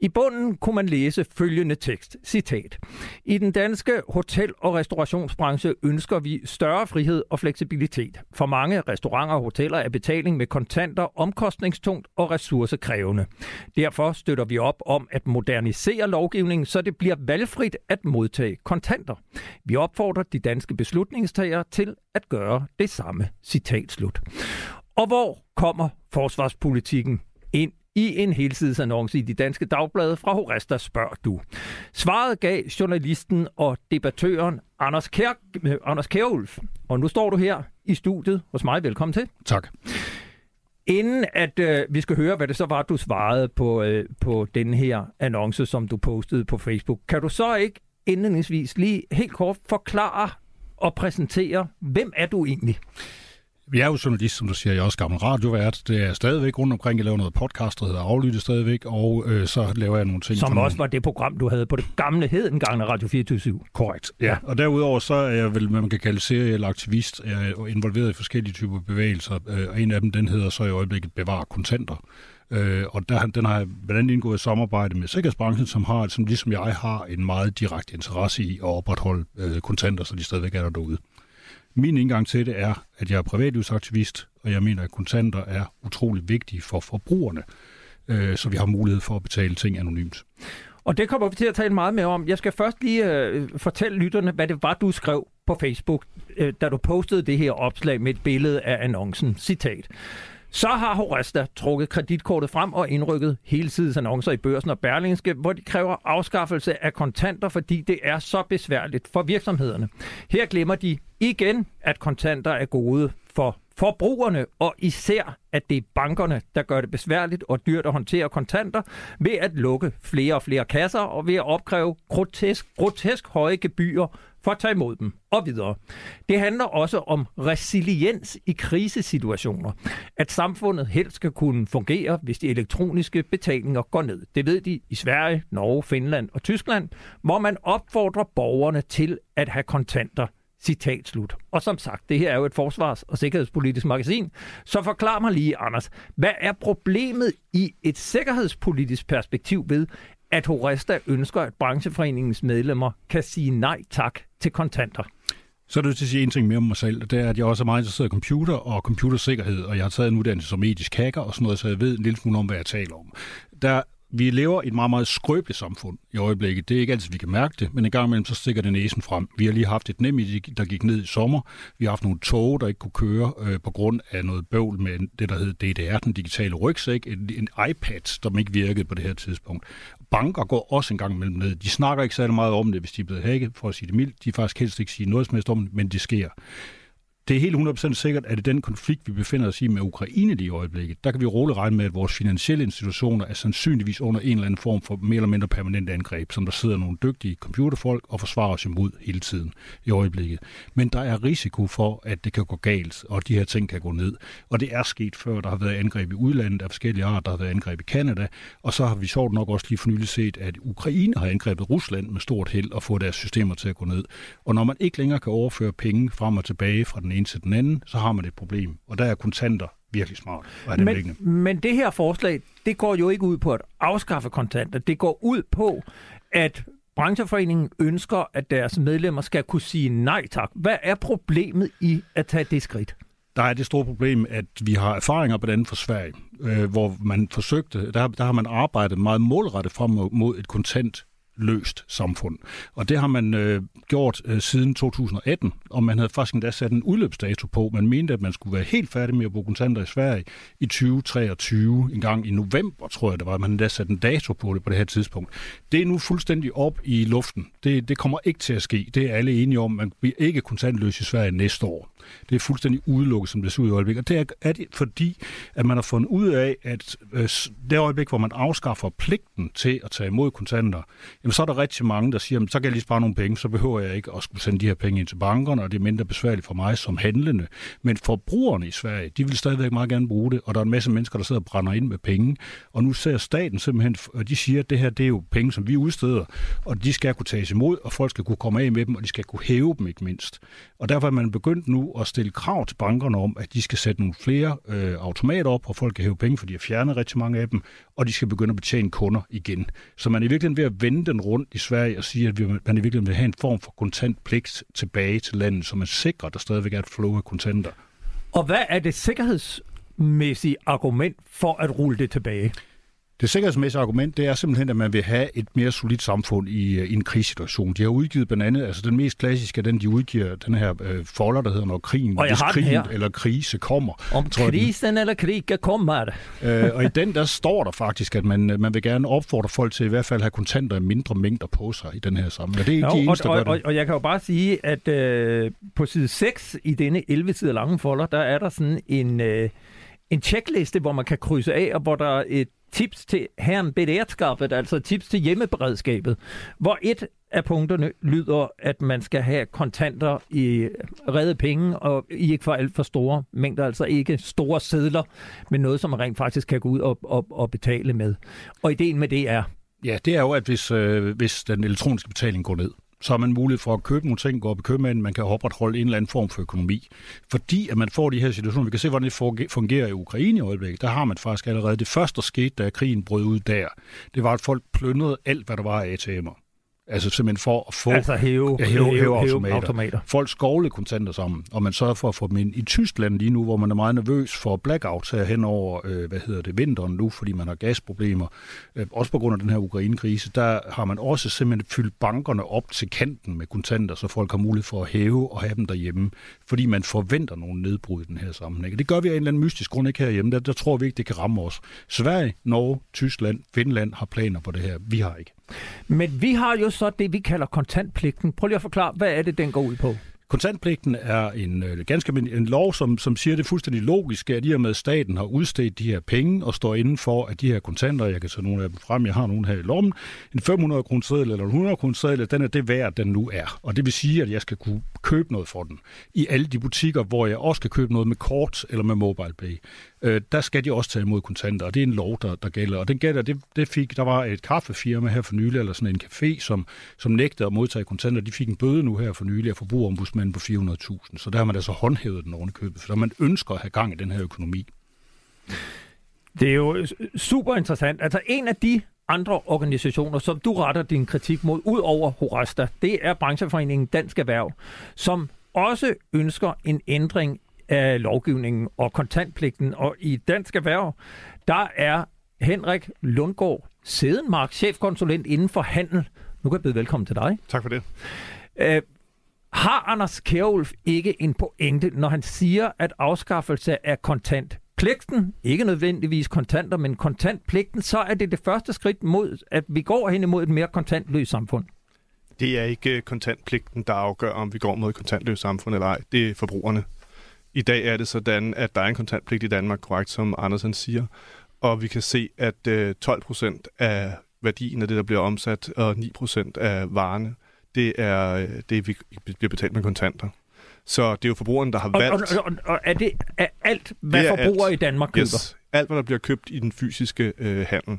I bunden kunne man læse følgende tekst, citat. I den danske hotel- og restaurationsbranche ønsker vi større frihed og fleksibilitet. For mange restauranter og hoteller er betaling med kontanter omkostningstungt og ressourcekrævende. Derfor støtter vi op om at modernisere lovgivningen, så det bliver valgfrit at modtage kontanter. Vi opfordrer de danske beslutningstagere til at gøre det samme. Citat slut. Og hvor kommer forsvarspolitikken ind i en helsidesannonce i de danske dagblade fra Horesta spørger du. Svaret gav journalisten og debattøren Anders, Kær, øh, Anders Kærulf. Og nu står du her i studiet hos mig. Velkommen til. Tak. Inden at øh, vi skal høre, hvad det så var, du svarede på, øh, på den her annonce, som du postede på Facebook, kan du så ikke indledningsvis lige helt kort forklare og præsentere, hvem er du egentlig? Jeg er jo journalist, som du siger. Jeg er også gammel radiovært. Det er stadigvæk rundt omkring. Jeg laver noget podcast, der hedder Aflytte stadigvæk, og øh, så laver jeg nogle ting. Som også nogle... var det program, du havde på det gamle hedengangne Radio 24 Korrekt, ja. Og derudover så er jeg vel, hvad man kan kalde seriel aktivist, jeg er involveret i forskellige typer bevægelser, øh, og en af dem, den hedder så i øjeblikket Bevar Kontanter. Øh, og der, den har jeg blandt andet indgået i samarbejde med sikkerhedsbranchen, som har, som ligesom jeg har en meget direkte interesse i at opretholde øh, kontanter, så de stadigvæk er der derude. Min indgang til det er, at jeg er privatlivsaktivist, og jeg mener, at kontanter er utrolig vigtige for forbrugerne, øh, så vi har mulighed for at betale ting anonymt. Og det kommer vi til at tale meget mere om. Jeg skal først lige øh, fortælle lytterne, hvad det var, du skrev på Facebook, øh, da du postede det her opslag med et billede af annoncen. Citat. Så har Horesta trukket kreditkortet frem og indrykket hele tids annoncer i børsen og Berlingske, hvor de kræver afskaffelse af kontanter, fordi det er så besværligt for virksomhederne. Her glemmer de igen, at kontanter er gode for forbrugerne, og især, at det er bankerne, der gør det besværligt og dyrt at håndtere kontanter ved at lukke flere og flere kasser og ved at opkræve grotesk, grotesk høje gebyrer for at tage imod dem og videre. Det handler også om resiliens i krisesituationer. At samfundet helst skal kunne fungere, hvis de elektroniske betalinger går ned. Det ved de i Sverige, Norge, Finland og Tyskland, hvor man opfordrer borgerne til at have kontanter Citat slut. Og som sagt, det her er jo et forsvars- og sikkerhedspolitisk magasin. Så forklar mig lige, Anders, hvad er problemet i et sikkerhedspolitisk perspektiv ved, at Horesta ønsker, at brancheforeningens medlemmer kan sige nej tak til kontanter? Så er det til at sige en ting mere om mig selv. Det er, at jeg også er meget interesseret i computer og computersikkerhed, og jeg har taget en uddannelse som etisk hacker og sådan noget, så jeg ved en lille smule om, hvad jeg taler om. Der vi lever i et meget, meget skrøbeligt samfund i øjeblikket. Det er ikke altid, vi kan mærke det, men en gang imellem så stikker det næsen frem. Vi har lige haft et nem, der gik ned i sommer. Vi har haft nogle tog, der ikke kunne køre øh, på grund af noget bøvl med det, der hed DDR, den digitale rygsæk. En, en iPad, der ikke virkede på det her tidspunkt. Banker går også en gang imellem ned. De snakker ikke særlig meget om det, hvis de er blevet hacket, for at sige det mildt. De faktisk helst ikke sige noget som helst om det, men det sker. Det er helt 100% sikkert, at i den konflikt, vi befinder os i med Ukraine lige i øjeblikket, der kan vi roligt regne med, at vores finansielle institutioner er sandsynligvis under en eller anden form for mere eller mindre permanent angreb, som der sidder nogle dygtige computerfolk og forsvarer os imod hele tiden i øjeblikket. Men der er risiko for, at det kan gå galt, og de her ting kan gå ned. Og det er sket før, der har været angreb i udlandet af forskellige arter, der har været angreb i Kanada, og så har vi sjovt nok også lige for nylig set, at Ukraine har angrebet Rusland med stort held og fået deres systemer til at gå ned. Og når man ikke længere kan overføre penge frem og tilbage fra den ene til den anden, så har man et problem. Og der er kontanter virkelig smart. Og er men, men det her forslag, det går jo ikke ud på at afskaffe kontanter. Det går ud på, at brancheforeningen ønsker, at deres medlemmer skal kunne sige nej tak. Hvad er problemet i at tage det skridt? Der er det store problem, at vi har erfaringer på den fra Sverige, øh, hvor man forsøgte, der, der har man arbejdet meget målrettet frem mod et kontant løst samfund. Og det har man øh, gjort øh, siden 2018, og man havde faktisk endda sat en udløbsdato på. Man mente, at man skulle være helt færdig med at bruge kontanter i Sverige i 2023, en gang i november, tror jeg det var. Man endda sat en dato på det på det her tidspunkt. Det er nu fuldstændig op i luften. Det, det kommer ikke til at ske. Det er alle enige om. Man bliver ikke kontantløs i Sverige næste år. Det er fuldstændig udelukket, som det ser ud i øjeblikket. Og det er, er det fordi, at man har fundet ud af, at øh, det øjeblik, hvor man afskaffer pligten til at tage imod kontanter, jamen så er der rigtig mange, der siger, så kan jeg lige spare nogle penge, så behøver jeg ikke at skulle sende de her penge ind til bankerne, og det er mindre besværligt for mig som handlende. Men forbrugerne i Sverige, de vil stadigvæk meget gerne bruge det, og der er en masse mennesker, der sidder og brænder ind med penge. Og nu ser staten simpelthen, og de siger, at det her det er jo penge, som vi udsteder, og de skal kunne tages imod, og folk skal kunne komme af med dem, og de skal kunne hæve dem ikke mindst. Og derfor er man begyndt nu at stille krav til bankerne om, at de skal sætte nogle flere øh, automater op, hvor folk kan hæve penge, for de har fjernet rigtig mange af dem, og de skal begynde at betjene kunder igen. Så man er i virkeligheden ved at vende den rundt i Sverige og sige, at man i virkeligheden vil have en form for kontantpligt tilbage til landet, så man sikrer, at der stadigvæk er et flow af kontanter. Og hvad er det sikkerhedsmæssige argument for at rulle det tilbage? Det sikkerhedsmæssige argument, det er simpelthen, at man vil have et mere solidt samfund i, øh, i en krigssituation. De har udgivet blandt andet, altså den mest klassiske, den de udgiver, den her øh, folder, der hedder, når krigen, og hvis krigen eller krise kommer. Om krisen den, eller krigen kommer. øh, og i den, der står der faktisk, at man, øh, man vil gerne opfordre folk til i hvert fald at have kontanter i mindre mængder på sig i den her sammenhæng. Det er ikke jo, de eneste, og, og, og, og, jeg kan jo bare sige, at øh, på side 6 i denne 11 sider lange folder, der er der sådan en... Øh, en checkliste, hvor man kan krydse af, og hvor der er et tips til herren beredskabet, altså tips til hjemmeberedskabet, hvor et af punkterne lyder, at man skal have kontanter i redde penge, og i ikke for alt for store mængder, altså ikke store sedler, men noget, som man rent faktisk kan gå ud og, og, og betale med. Og ideen med det er? Ja, det er jo, at hvis, øh, hvis den elektroniske betaling går ned, så har man mulighed for at købe nogle ting, gå op i købmanden, man kan opretholde en eller anden form for økonomi. Fordi at man får de her situationer, vi kan se, hvordan det fungerer i Ukraine i øjeblikket, der har man faktisk allerede det første, der skete, da krigen brød ud der, det var, at folk plyndrede alt, hvad der var af ATM'er. Altså simpelthen for at få altså hæve, ja, hæve, hæve, hæve automater. automater. Folk skovle kontanter sammen, og man sørger for at få dem ind. I Tyskland lige nu, hvor man er meget nervøs for blackout her hen over, øh, hvad hedder det, vinteren nu, fordi man har gasproblemer, øh, også på grund af den her Ukraine-krise, der har man også simpelthen fyldt bankerne op til kanten med kontanter, så folk har mulighed for at hæve og have dem derhjemme, fordi man forventer nogle nedbrud i den her sammenhæng. Det gør vi af en eller anden mystisk grund ikke herhjemme. Der, der tror vi ikke, det kan ramme os. Sverige, Norge, Tyskland, Finland har planer på det her. Vi har ikke. Men vi har jo så det, vi kalder kontantpligten. Prøv lige at forklare, hvad er det, den går ud på? Kontantpligten er en øh, ganske en lov, som, som siger det fuldstændig logiske, at i og med, at staten har udstedt de her penge og står inden for, at de her kontanter, jeg kan tage nogle af dem frem, jeg har nogle her i lommen, en 500 kroner seddel eller en 100 kroner seddel, den er det værd, den nu er. Og det vil sige, at jeg skal kunne købe noget for den. I alle de butikker, hvor jeg også kan købe noget med kort eller med mobile pay øh, der skal de også tage imod kontanter, og det er en lov, der, der gælder. Og den gælder, det, det fik, der var et kaffefirma her for nylig, eller sådan en café, som, som nægtede at modtage kontanter. De fik en bøde nu her for nylig af forbrugerombudsmanden på 400.000. Så der har man altså håndhævet den ovenikøbet, for man ønsker at have gang i den her økonomi. Det er jo super interessant. Altså en af de andre organisationer, som du retter din kritik mod, ud over Horasta, det er brancheforeningen Dansk Erhverv, som også ønsker en ændring af lovgivningen og kontantpligten. Og i Dansk Erhverv, der er Henrik Lundgaard Sedenmark, chefkonsulent inden for handel. Nu kan jeg byde velkommen til dig. Tak for det. Øh, har Anders Kjærulf ikke en pointe, når han siger, at afskaffelse af kontantpligten, ikke nødvendigvis kontanter, men kontantpligten, så er det det første skridt mod, at vi går hen imod et mere kontantløst samfund? Det er ikke kontantpligten, der afgør, om vi går mod et kontantløst samfund eller ej. Det er forbrugerne. I dag er det sådan, at der er en kontantpligt i Danmark, korrekt, som Andersen siger. Og vi kan se, at 12 øh, procent af værdien af det, der bliver omsat, og 9 procent af varerne, det er øh, det, vi bliver betalt med kontanter. Så det er jo forbrugeren, der har valgt... Og, og, og, og er det er alt, hvad forbrugere alt, i Danmark køber? Yes, alt, hvad der bliver købt i den fysiske øh, handel,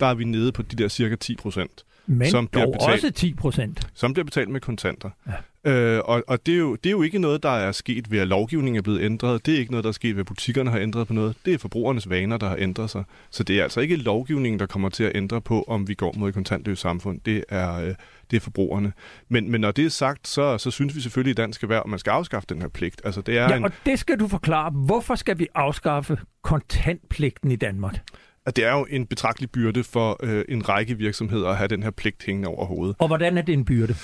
der er vi nede på de der cirka 10 procent. Men som bliver betalt, også 10 procent. som bliver betalt med kontanter. Ja. Øh, og og det, er jo, det er jo ikke noget, der er sket ved, at lovgivningen er blevet ændret. Det er ikke noget, der er sket ved, at butikkerne har ændret på noget. Det er forbrugernes vaner, der har ændret sig. Så det er altså ikke lovgivningen, der kommer til at ændre på, om vi går mod et kontantløst samfund. Det er, øh, det er forbrugerne. Men, men når det er sagt, så, så synes vi selvfølgelig i dansk erhverv, at man skal afskaffe den her pligt. Altså, det er Ja, en, og det skal du forklare. Hvorfor skal vi afskaffe kontantpligten i Danmark? At det er jo en betragtelig byrde for øh, en række virksomheder at have den her pligt hængende over hovedet. Og hvordan er det en byrde?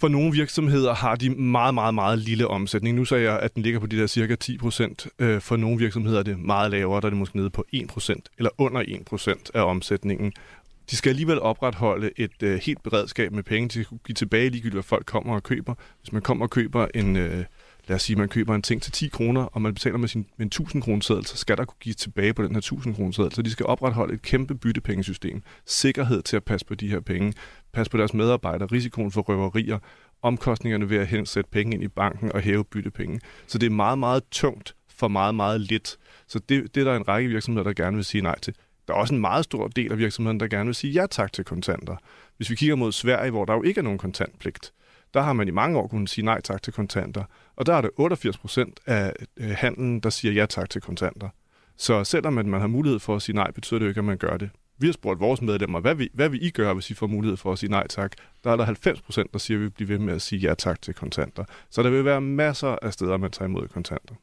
For nogle virksomheder har de meget, meget, meget lille omsætning. Nu sagde jeg, at den ligger på de der cirka 10 procent. Øh, for nogle virksomheder er det meget lavere, der er det måske nede på 1 procent, eller under 1 procent af omsætningen. De skal alligevel opretholde et øh, helt beredskab med penge til at kunne give tilbage ligegyldigt, hvad folk kommer og køber. Hvis man kommer og køber en, øh, lad os sige, man køber en ting til 10 kroner, og man betaler med, sin, med en 1000 kroner seddel, så skal der kunne give tilbage på den her 1000 kroner seddel. Så de skal opretholde et kæmpe byttepengesystem. Sikkerhed til at passe på de her penge. Passe på deres medarbejdere. Risikoen for røverier. Omkostningerne ved at hensætte penge ind i banken og hæve byttepenge. Så det er meget, meget tungt for meget, meget lidt. Så det, det er der en række virksomheder, der gerne vil sige nej til. Der er også en meget stor del af virksomheden, der gerne vil sige ja tak til kontanter. Hvis vi kigger mod Sverige, hvor der jo ikke er nogen kontantpligt, der har man i mange år kunnet sige nej tak til kontanter. Og der er det 88 procent af øh, handlen, handelen, der siger ja tak til kontanter. Så selvom at man har mulighed for at sige nej, betyder det jo ikke, at man gør det. Vi har spurgt vores medlemmer, hvad vi, hvad vi I gør, hvis I får mulighed for at sige nej tak? Der er der 90 procent, der siger, at vi bliver ved med at sige ja tak til kontanter. Så der vil være masser af steder, man tager imod kontanter.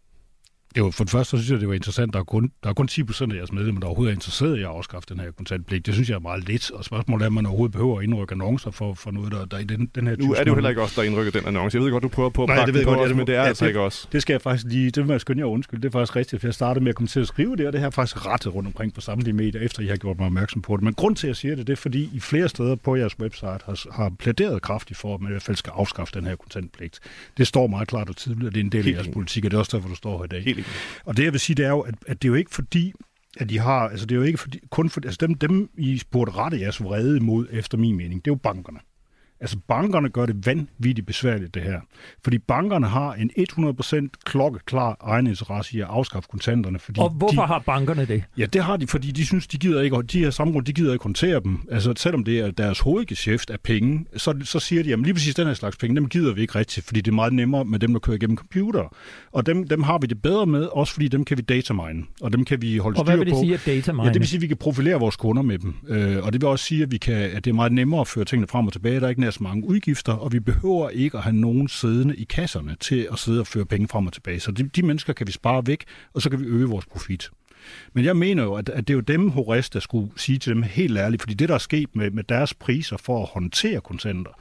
Det var, for det første så synes jeg, det var interessant. Der er kun, der er kun 10 procent af jeres medlemmer, der overhovedet er interesseret i at afskaffe den her kontantpligt. Det synes jeg er meget lidt. Og spørgsmålet er, om man overhovedet behøver at indrykke annoncer for, for noget, der, der i den, den her Nu er det jo heller ikke os, der indrykker den annonce. Jeg ved godt, du prøver på at Nej, det ved på godt, os, men det er ja, altså det- ikke os. Det skal jeg faktisk lige, det vil jeg skynde jer undskyld. Det er faktisk rigtigt, for jeg startede med at komme til at skrive det, og det har jeg faktisk rettet rundt omkring på samtlige medier, efter jeg har gjort mig opmærksom på det. Men grund til, at jeg siger det, det er, fordi I flere steder på jeres website har, har plæderet kraftigt for, at man i hvert fald skal afskaffe den her kontantpligt. Det står meget klart og tydeligt, og det er en del af jeres politik, og det er også derfor, du står her i dag. Helt og det jeg vil sige, det er jo, at, at det er jo ikke fordi, at de har, altså det er jo ikke fordi, kun for, altså dem, dem I burde rette jeres vrede imod, efter min mening, det er jo bankerne. Altså bankerne gør det vanvittigt besværligt, det her. Fordi bankerne har en 100% klokkeklar egen interesse i at afskaffe kontanterne. Fordi Og hvorfor de, har bankerne det? Ja, det har de, fordi de synes, de gider ikke, og de her samråd, de gider ikke håndtere dem. Altså, selvom det er deres hovedgeschæft af penge, så, så siger de, jamen lige præcis den her slags penge, dem gider vi ikke rigtigt, fordi det er meget nemmere med dem, der kører igennem computer. Og dem, dem har vi det bedre med, også fordi dem kan vi datamine, og dem kan vi holde Og styr hvad vil det på. sige, at data Ja, det vil sige, at vi kan profilere vores kunder med dem. Øh, og det vil også sige, at, vi kan, at det er meget nemmere at føre tingene frem og tilbage. Der er ikke nær mange udgifter, og vi behøver ikke at have nogen siddende i kasserne til at sidde og føre penge frem og tilbage. Så de, de mennesker kan vi spare væk, og så kan vi øge vores profit. Men jeg mener jo, at, at det er jo dem, Horace, der skulle sige til dem helt ærligt, fordi det, der er sket med, med deres priser for at håndtere kontanter,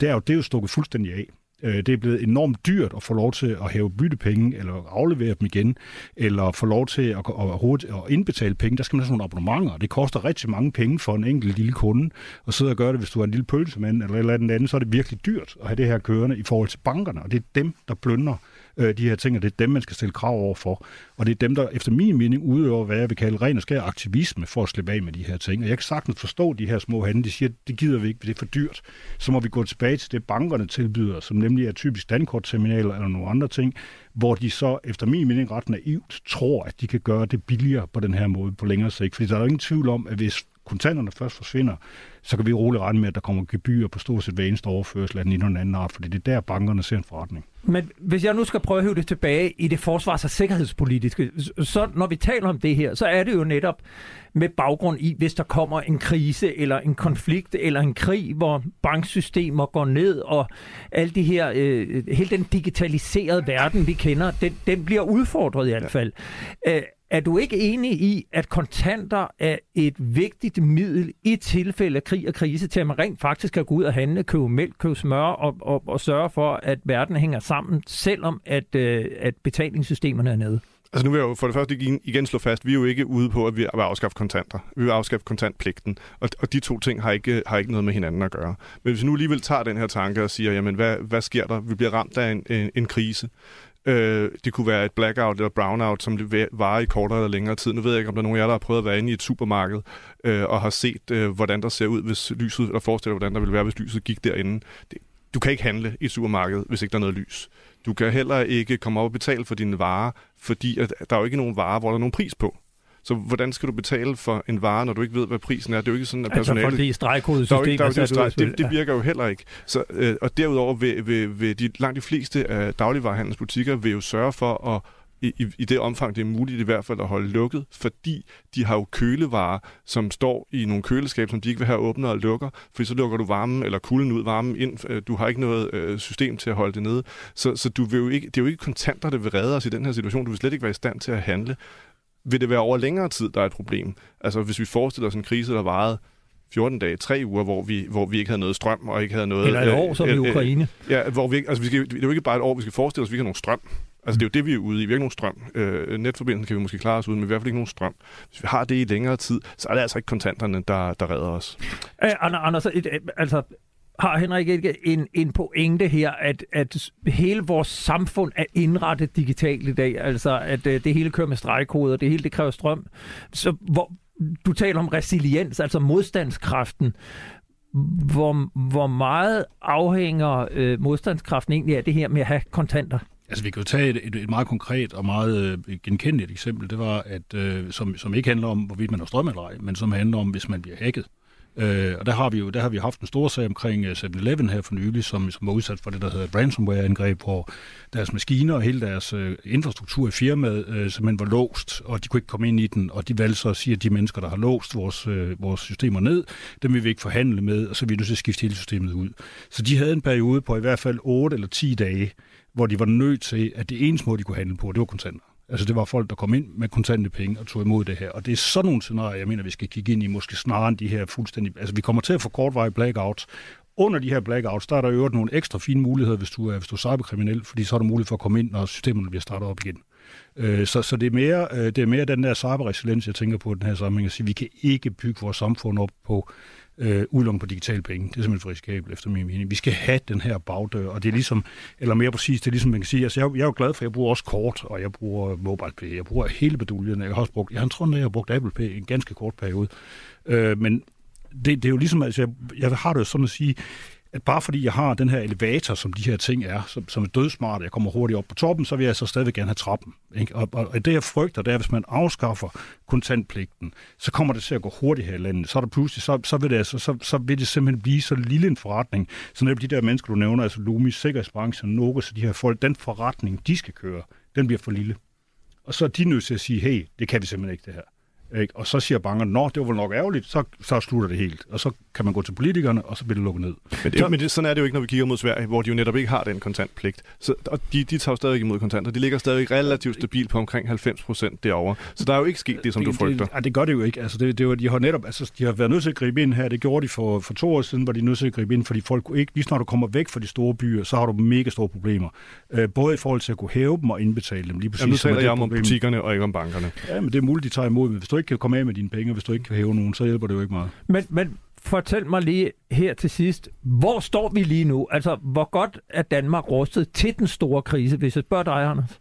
det er jo, det er jo stukket fuldstændig af. Øh, Det er blevet enormt dyrt at få lov til at hæve byttepenge, eller aflevere dem igen, eller få lov til at, at, hurtigt- at indbetale penge. Der skal man have sådan nogle abonnementer, og det koster rigtig mange penge for en enkelt lille kunde at sidde og gøre det. Hvis du er en lille pølsemand eller et eller andet, så er det virkelig dyrt at have det her kørende i forhold til bankerne, og det er dem, der blønder øh, de her ting, og det er dem, man skal stille krav over for. Og det er dem, der efter min mening udøver, hvad jeg vil kalde ren og skær aktivisme for at slippe af med de her ting. Og jeg kan sagtens forstå de her små handler, de siger, det gider vi ikke, det er for dyrt. Så må vi gå tilbage til det, bankerne tilbyder, som nemlig er typisk dankortterminaler eller nogle andre ting, hvor de så efter min mening ret naivt tror, at de kan gøre det billigere på den her måde på længere sigt. Fordi der er jo ingen tvivl om, at hvis kontanterne først forsvinder, så kan vi roligt regne med, at der kommer gebyr på stort set hver eneste overførsel af den ene og den anden art, fordi det er der, bankerne ser en forretning. Men hvis jeg nu skal prøve at hive det tilbage i det forsvars- og sikkerhedspolitiske, så når vi taler om det her, så er det jo netop med baggrund i, hvis der kommer en krise eller en konflikt eller en krig, hvor banksystemer går ned, og alle de her, øh, hele den digitaliserede verden, vi kender, den, den bliver udfordret i hvert fald. Øh, er du ikke enig i, at kontanter er et vigtigt middel i tilfælde af krig og krise, til at man rent faktisk kan gå ud og handle, købe mælk, købe smør og, og, og sørge for, at verden hænger sammen, selvom at, øh, at betalingssystemerne er nede? Altså nu vil jeg jo for det første igen, igen slå fast, vi er jo ikke ude på, at vi vil afskaffe kontanter. Vi vil afskaffe kontantpligten. Og, og de to ting har ikke, har ikke noget med hinanden at gøre. Men hvis vi nu alligevel tager den her tanke og siger, jamen hvad, hvad sker der? Vi bliver ramt af en, en, en krise. Øh, det kunne være et blackout eller brownout, som det varer i kortere eller længere tid. Nu ved jeg ikke, om der er nogen af jer, der har prøvet at være inde i et supermarked øh, og har set, øh, hvordan der ser ud, hvis lyset, eller forestiller hvordan der ville være, hvis lyset gik derinde. Det, du kan ikke handle i et supermarked, hvis ikke der er noget lys. Du kan heller ikke komme op og betale for dine varer, fordi at der er jo ikke nogen varer, hvor der er nogen pris på. Så hvordan skal du betale for en vare, når du ikke ved, hvad prisen er? Det er jo ikke sådan, at Altså personalet... fordi stregkodesystemet Der er der er ud af det, det, det virker jo heller ikke. Så, øh, og derudover vil, vil, vil de, langt de fleste af dagligvarerhandelsbutikker vil jo sørge for at i, i, i det omfang, det er muligt i hvert fald at holde lukket, fordi de har jo kølevarer, som står i nogle køleskab, som de ikke vil have åbner og lukker, fordi så lukker du varmen eller kulden ud, varmen ind. Øh, Du har ikke noget øh, system til at holde det nede. Så, så du vil jo ikke, det er jo ikke kontanter, der vil redde os i den her situation. Du vil slet ikke være i stand til at handle. Vil det være over længere tid, der er et problem? Altså hvis vi forestiller os en krise, der varede 14 dage, 3 uger, hvor vi, hvor vi ikke havde noget strøm og ikke havde noget... Eller et øh, år, som i øh, øh, Ukraine. Ja, hvor vi altså vi skal, det er jo ikke bare et år, vi skal forestille os, at vi ikke har nogen strøm. Altså det er jo det, vi er ude i. Vi har ikke nogen strøm. Øh, netforbindelsen kan vi måske klare os uden, men i hvert fald ikke nogen strøm. Hvis vi har det i længere tid, så er det altså ikke kontanterne, der, der redder os. Øh, Ander- Anders, et, øh, altså, har Henrik ikke en, en pointe her, at, at hele vores samfund er indrettet digitalt i dag? Altså, at øh, det hele kører med stregkoder, det hele det kræver strøm. Så hvor, du taler om resiliens, altså modstandskraften. Hvor, hvor meget afhænger øh, modstandskraften egentlig af det her med at have kontanter? Altså, vi kan jo tage et, et, et meget konkret og meget øh, genkendeligt eksempel. Det var, at øh, som, som ikke handler om, hvorvidt man har strøm eller ej, men som handler om, hvis man bliver hacket. Øh, og der har vi jo der har vi haft en stor sag omkring øh, 7-Eleven her for nylig, som, som var udsat for det, der hedder et ransomware-angreb, hvor deres maskiner og hele deres øh, infrastruktur i firmaet øh, simpelthen var låst, og de kunne ikke komme ind i den, og de valgte så at sige, at de mennesker, der har låst vores, øh, vores systemer ned, dem vil vi ikke forhandle med, og så er vi nødt til at skifte hele systemet ud. Så de havde en periode på i hvert fald 8 eller 10 dage, hvor de var nødt til, at det eneste måde, de kunne handle på, det var kontanter. Altså det var folk, der kom ind med kontante penge og tog imod det her. Og det er sådan nogle scenarier, jeg mener, vi skal kigge ind i, måske snarere end de her fuldstændig... Altså vi kommer til at få kortvarige blackouts. Under de her blackouts, der er der i øvrigt nogle ekstra fine muligheder, hvis du er, hvis du er cyberkriminel, fordi så er der mulighed for at komme ind, når systemerne bliver startet op igen. Øh, så, så det, er mere, øh, det er mere den der cyberresiliens, jeg tænker på i den her sammenhæng, at sige, vi kan ikke bygge vores samfund op på øh, udlån på digital penge. Det er simpelthen for risikabelt, efter min mening. Vi skal have den her bagdør, og det er ligesom, eller mere præcis, det er ligesom, man kan sige, altså jeg, jeg er jo glad for, at jeg bruger også kort, og jeg bruger MobilePay, jeg bruger hele beduljen, jeg har også brugt, jeg har tror, at jeg har brugt Apple Pay en ganske kort periode. Øh, men det, det er jo ligesom, altså jeg, jeg har det jo sådan at sige, at bare fordi jeg har den her elevator, som de her ting er, som, som er dødsmart, jeg kommer hurtigt op på toppen, så vil jeg så stadigvæk gerne have trappen. Ikke? Og, og, og det jeg frygter, det er, at hvis man afskaffer kontantpligten, så kommer det til at gå hurtigt her i landet. Så er der pludselig, så, så, vil det, altså, så, så vil det simpelthen blive så lille en forretning. Så netop de der mennesker, du nævner, altså Lumi, Sikkerhedsbranchen, Nogo, så de her folk, den forretning, de skal køre, den bliver for lille. Og så er de nødt til at sige, hey, det kan vi simpelthen ikke det her. Ikke? Og så siger bankerne, nå, det var vel nok ærgerligt, så, så slutter det helt. Og så kan man gå til politikerne, og så bliver det lukket ned. Men, det, men det, sådan er det jo ikke, når vi kigger mod Sverige, hvor de jo netop ikke har den kontantpligt. Så, og de, de tager jo stadig imod kontanter. De ligger stadig relativt stabilt på omkring 90 procent derovre. Så der er jo ikke sket det, som du frygter. Det, det gør det jo ikke. Altså, det, det var, de har netop, altså, de har været nødt til at gribe ind her. Det gjorde de for, for to år siden, var de nødt til at gribe ind, fordi folk ikke, lige snart du kommer væk fra de store byer, så har du mega store problemer. Øh, både i forhold til at kunne hæve dem og indbetale dem. Lige præcis, Jamen, nu er taler det jeg om, butikkerne og ikke om bankerne. Ja, men det er muligt, de tager imod, men hvis du ikke kan komme af med dine penge, og hvis du ikke kan hæve nogen, så hjælper det jo ikke meget. Men, men fortæl mig lige her til sidst, hvor står vi lige nu? Altså, hvor godt er Danmark rustet til den store krise, hvis jeg spørger dig, Anders?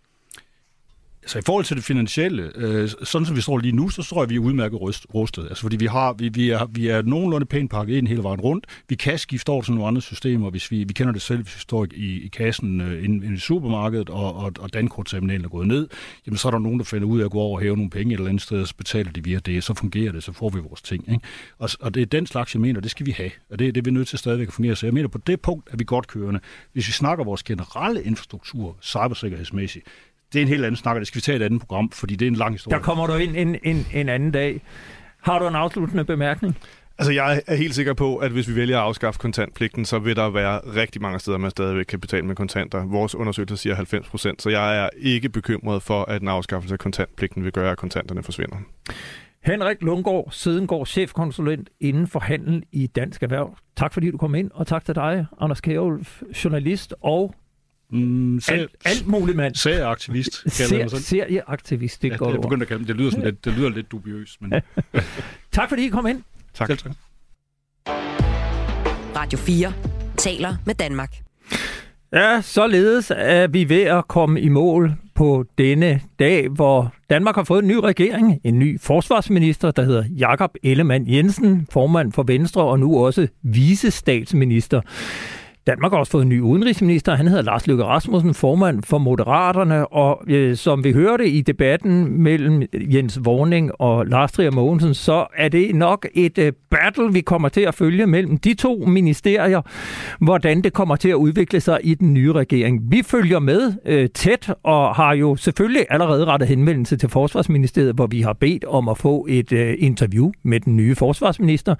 Altså i forhold til det finansielle, øh, sådan som vi står lige nu, så tror jeg, vi er udmærket rust, rustet. Altså fordi vi, har, vi, vi, er, vi er nogenlunde pænt pakket ind hele vejen rundt. Vi kan skifte over til nogle andre systemer, hvis vi, vi kender det selv, hvis vi står i, i kassen øh, inden, inde i supermarkedet, og, og, og dankortterminalen er gået ned, jamen så er der nogen, der finder ud af at gå over og hæve nogle penge et eller andet sted, og så betaler de via det, så fungerer det, så får vi vores ting. Ikke? Og, og det er den slags, jeg mener, det skal vi have. Og det, det er vi nødt til stadigvæk at fungere. Så jeg mener, på det punkt er vi godt kørende. Hvis vi snakker vores generelle infrastruktur, cybersikkerhedsmæssigt, det er en helt anden snak, og det skal vi tage i et andet program, fordi det er en lang historie. Der kommer du ind en, en, en anden dag. Har du en afsluttende bemærkning? Altså, jeg er helt sikker på, at hvis vi vælger at afskaffe kontantpligten, så vil der være rigtig mange steder, man stadigvæk kan betale med kontanter. Vores undersøgelse siger 90 procent, så jeg er ikke bekymret for, at en afskaffelse af kontantpligten vil gøre, at kontanterne forsvinder. Henrik Lundgaard, Sidengård, chefkonsulent inden for handel i Dansk Erhverv. Tak fordi du kom ind, og tak til dig, Anders Kjærulf, journalist og Mm, alt, alt muligt mand. Serieaktivist, kalder jeg Ser, mig selv. serieaktivist, det er Ja, godt det er begyndt at kalde det. Det lyder, sådan lidt, det lyder lidt dubiøst, men [laughs] Tak fordi I kom ind. Tak. selv tak. Radio 4 taler med Danmark. Ja, således er vi ved at komme i mål på denne dag, hvor Danmark har fået en ny regering, en ny forsvarsminister, der hedder Jakob Ellemann Jensen, formand for Venstre og nu også visestatsminister. Danmark har også fået en ny udenrigsminister. Han hedder Lars Løkke Rasmussen, formand for Moderaterne, og øh, som vi hørte i debatten mellem Jens Vorning og Lars Trier Mogensen, så er det nok et øh, battle, vi kommer til at følge mellem de to ministerier, hvordan det kommer til at udvikle sig i den nye regering. Vi følger med øh, tæt og har jo selvfølgelig allerede rettet henvendelse til Forsvarsministeriet, hvor vi har bedt om at få et øh, interview med den nye forsvarsminister.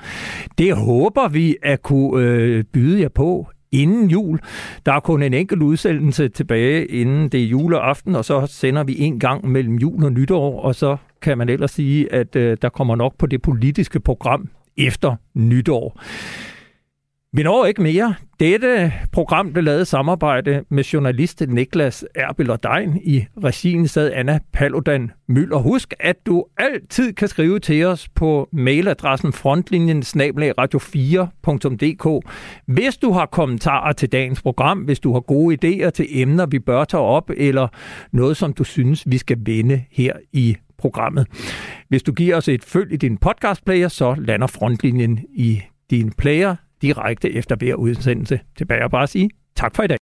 Det håber vi at kunne øh, byde jer på inden jul. Der er kun en enkelt udsendelse tilbage, inden det er juleaften, og så sender vi en gang mellem jul og nytår, og så kan man ellers sige, at øh, der kommer nok på det politiske program efter nytår. Vi når ikke mere. Dette program blev lavet i samarbejde med journalist Niklas Erbel og Dein. I regien sad Anna Paludan Møller. Husk, at du altid kan skrive til os på mailadressen frontlinjen radio4.dk. Hvis du har kommentarer til dagens program, hvis du har gode idéer til emner, vi bør tage op, eller noget, som du synes, vi skal vende her i programmet. Hvis du giver os et følg i din podcastplayer, så lander frontlinjen i din player direkte efter hver udsendelse. Tilbage og bare sige tak for i dag.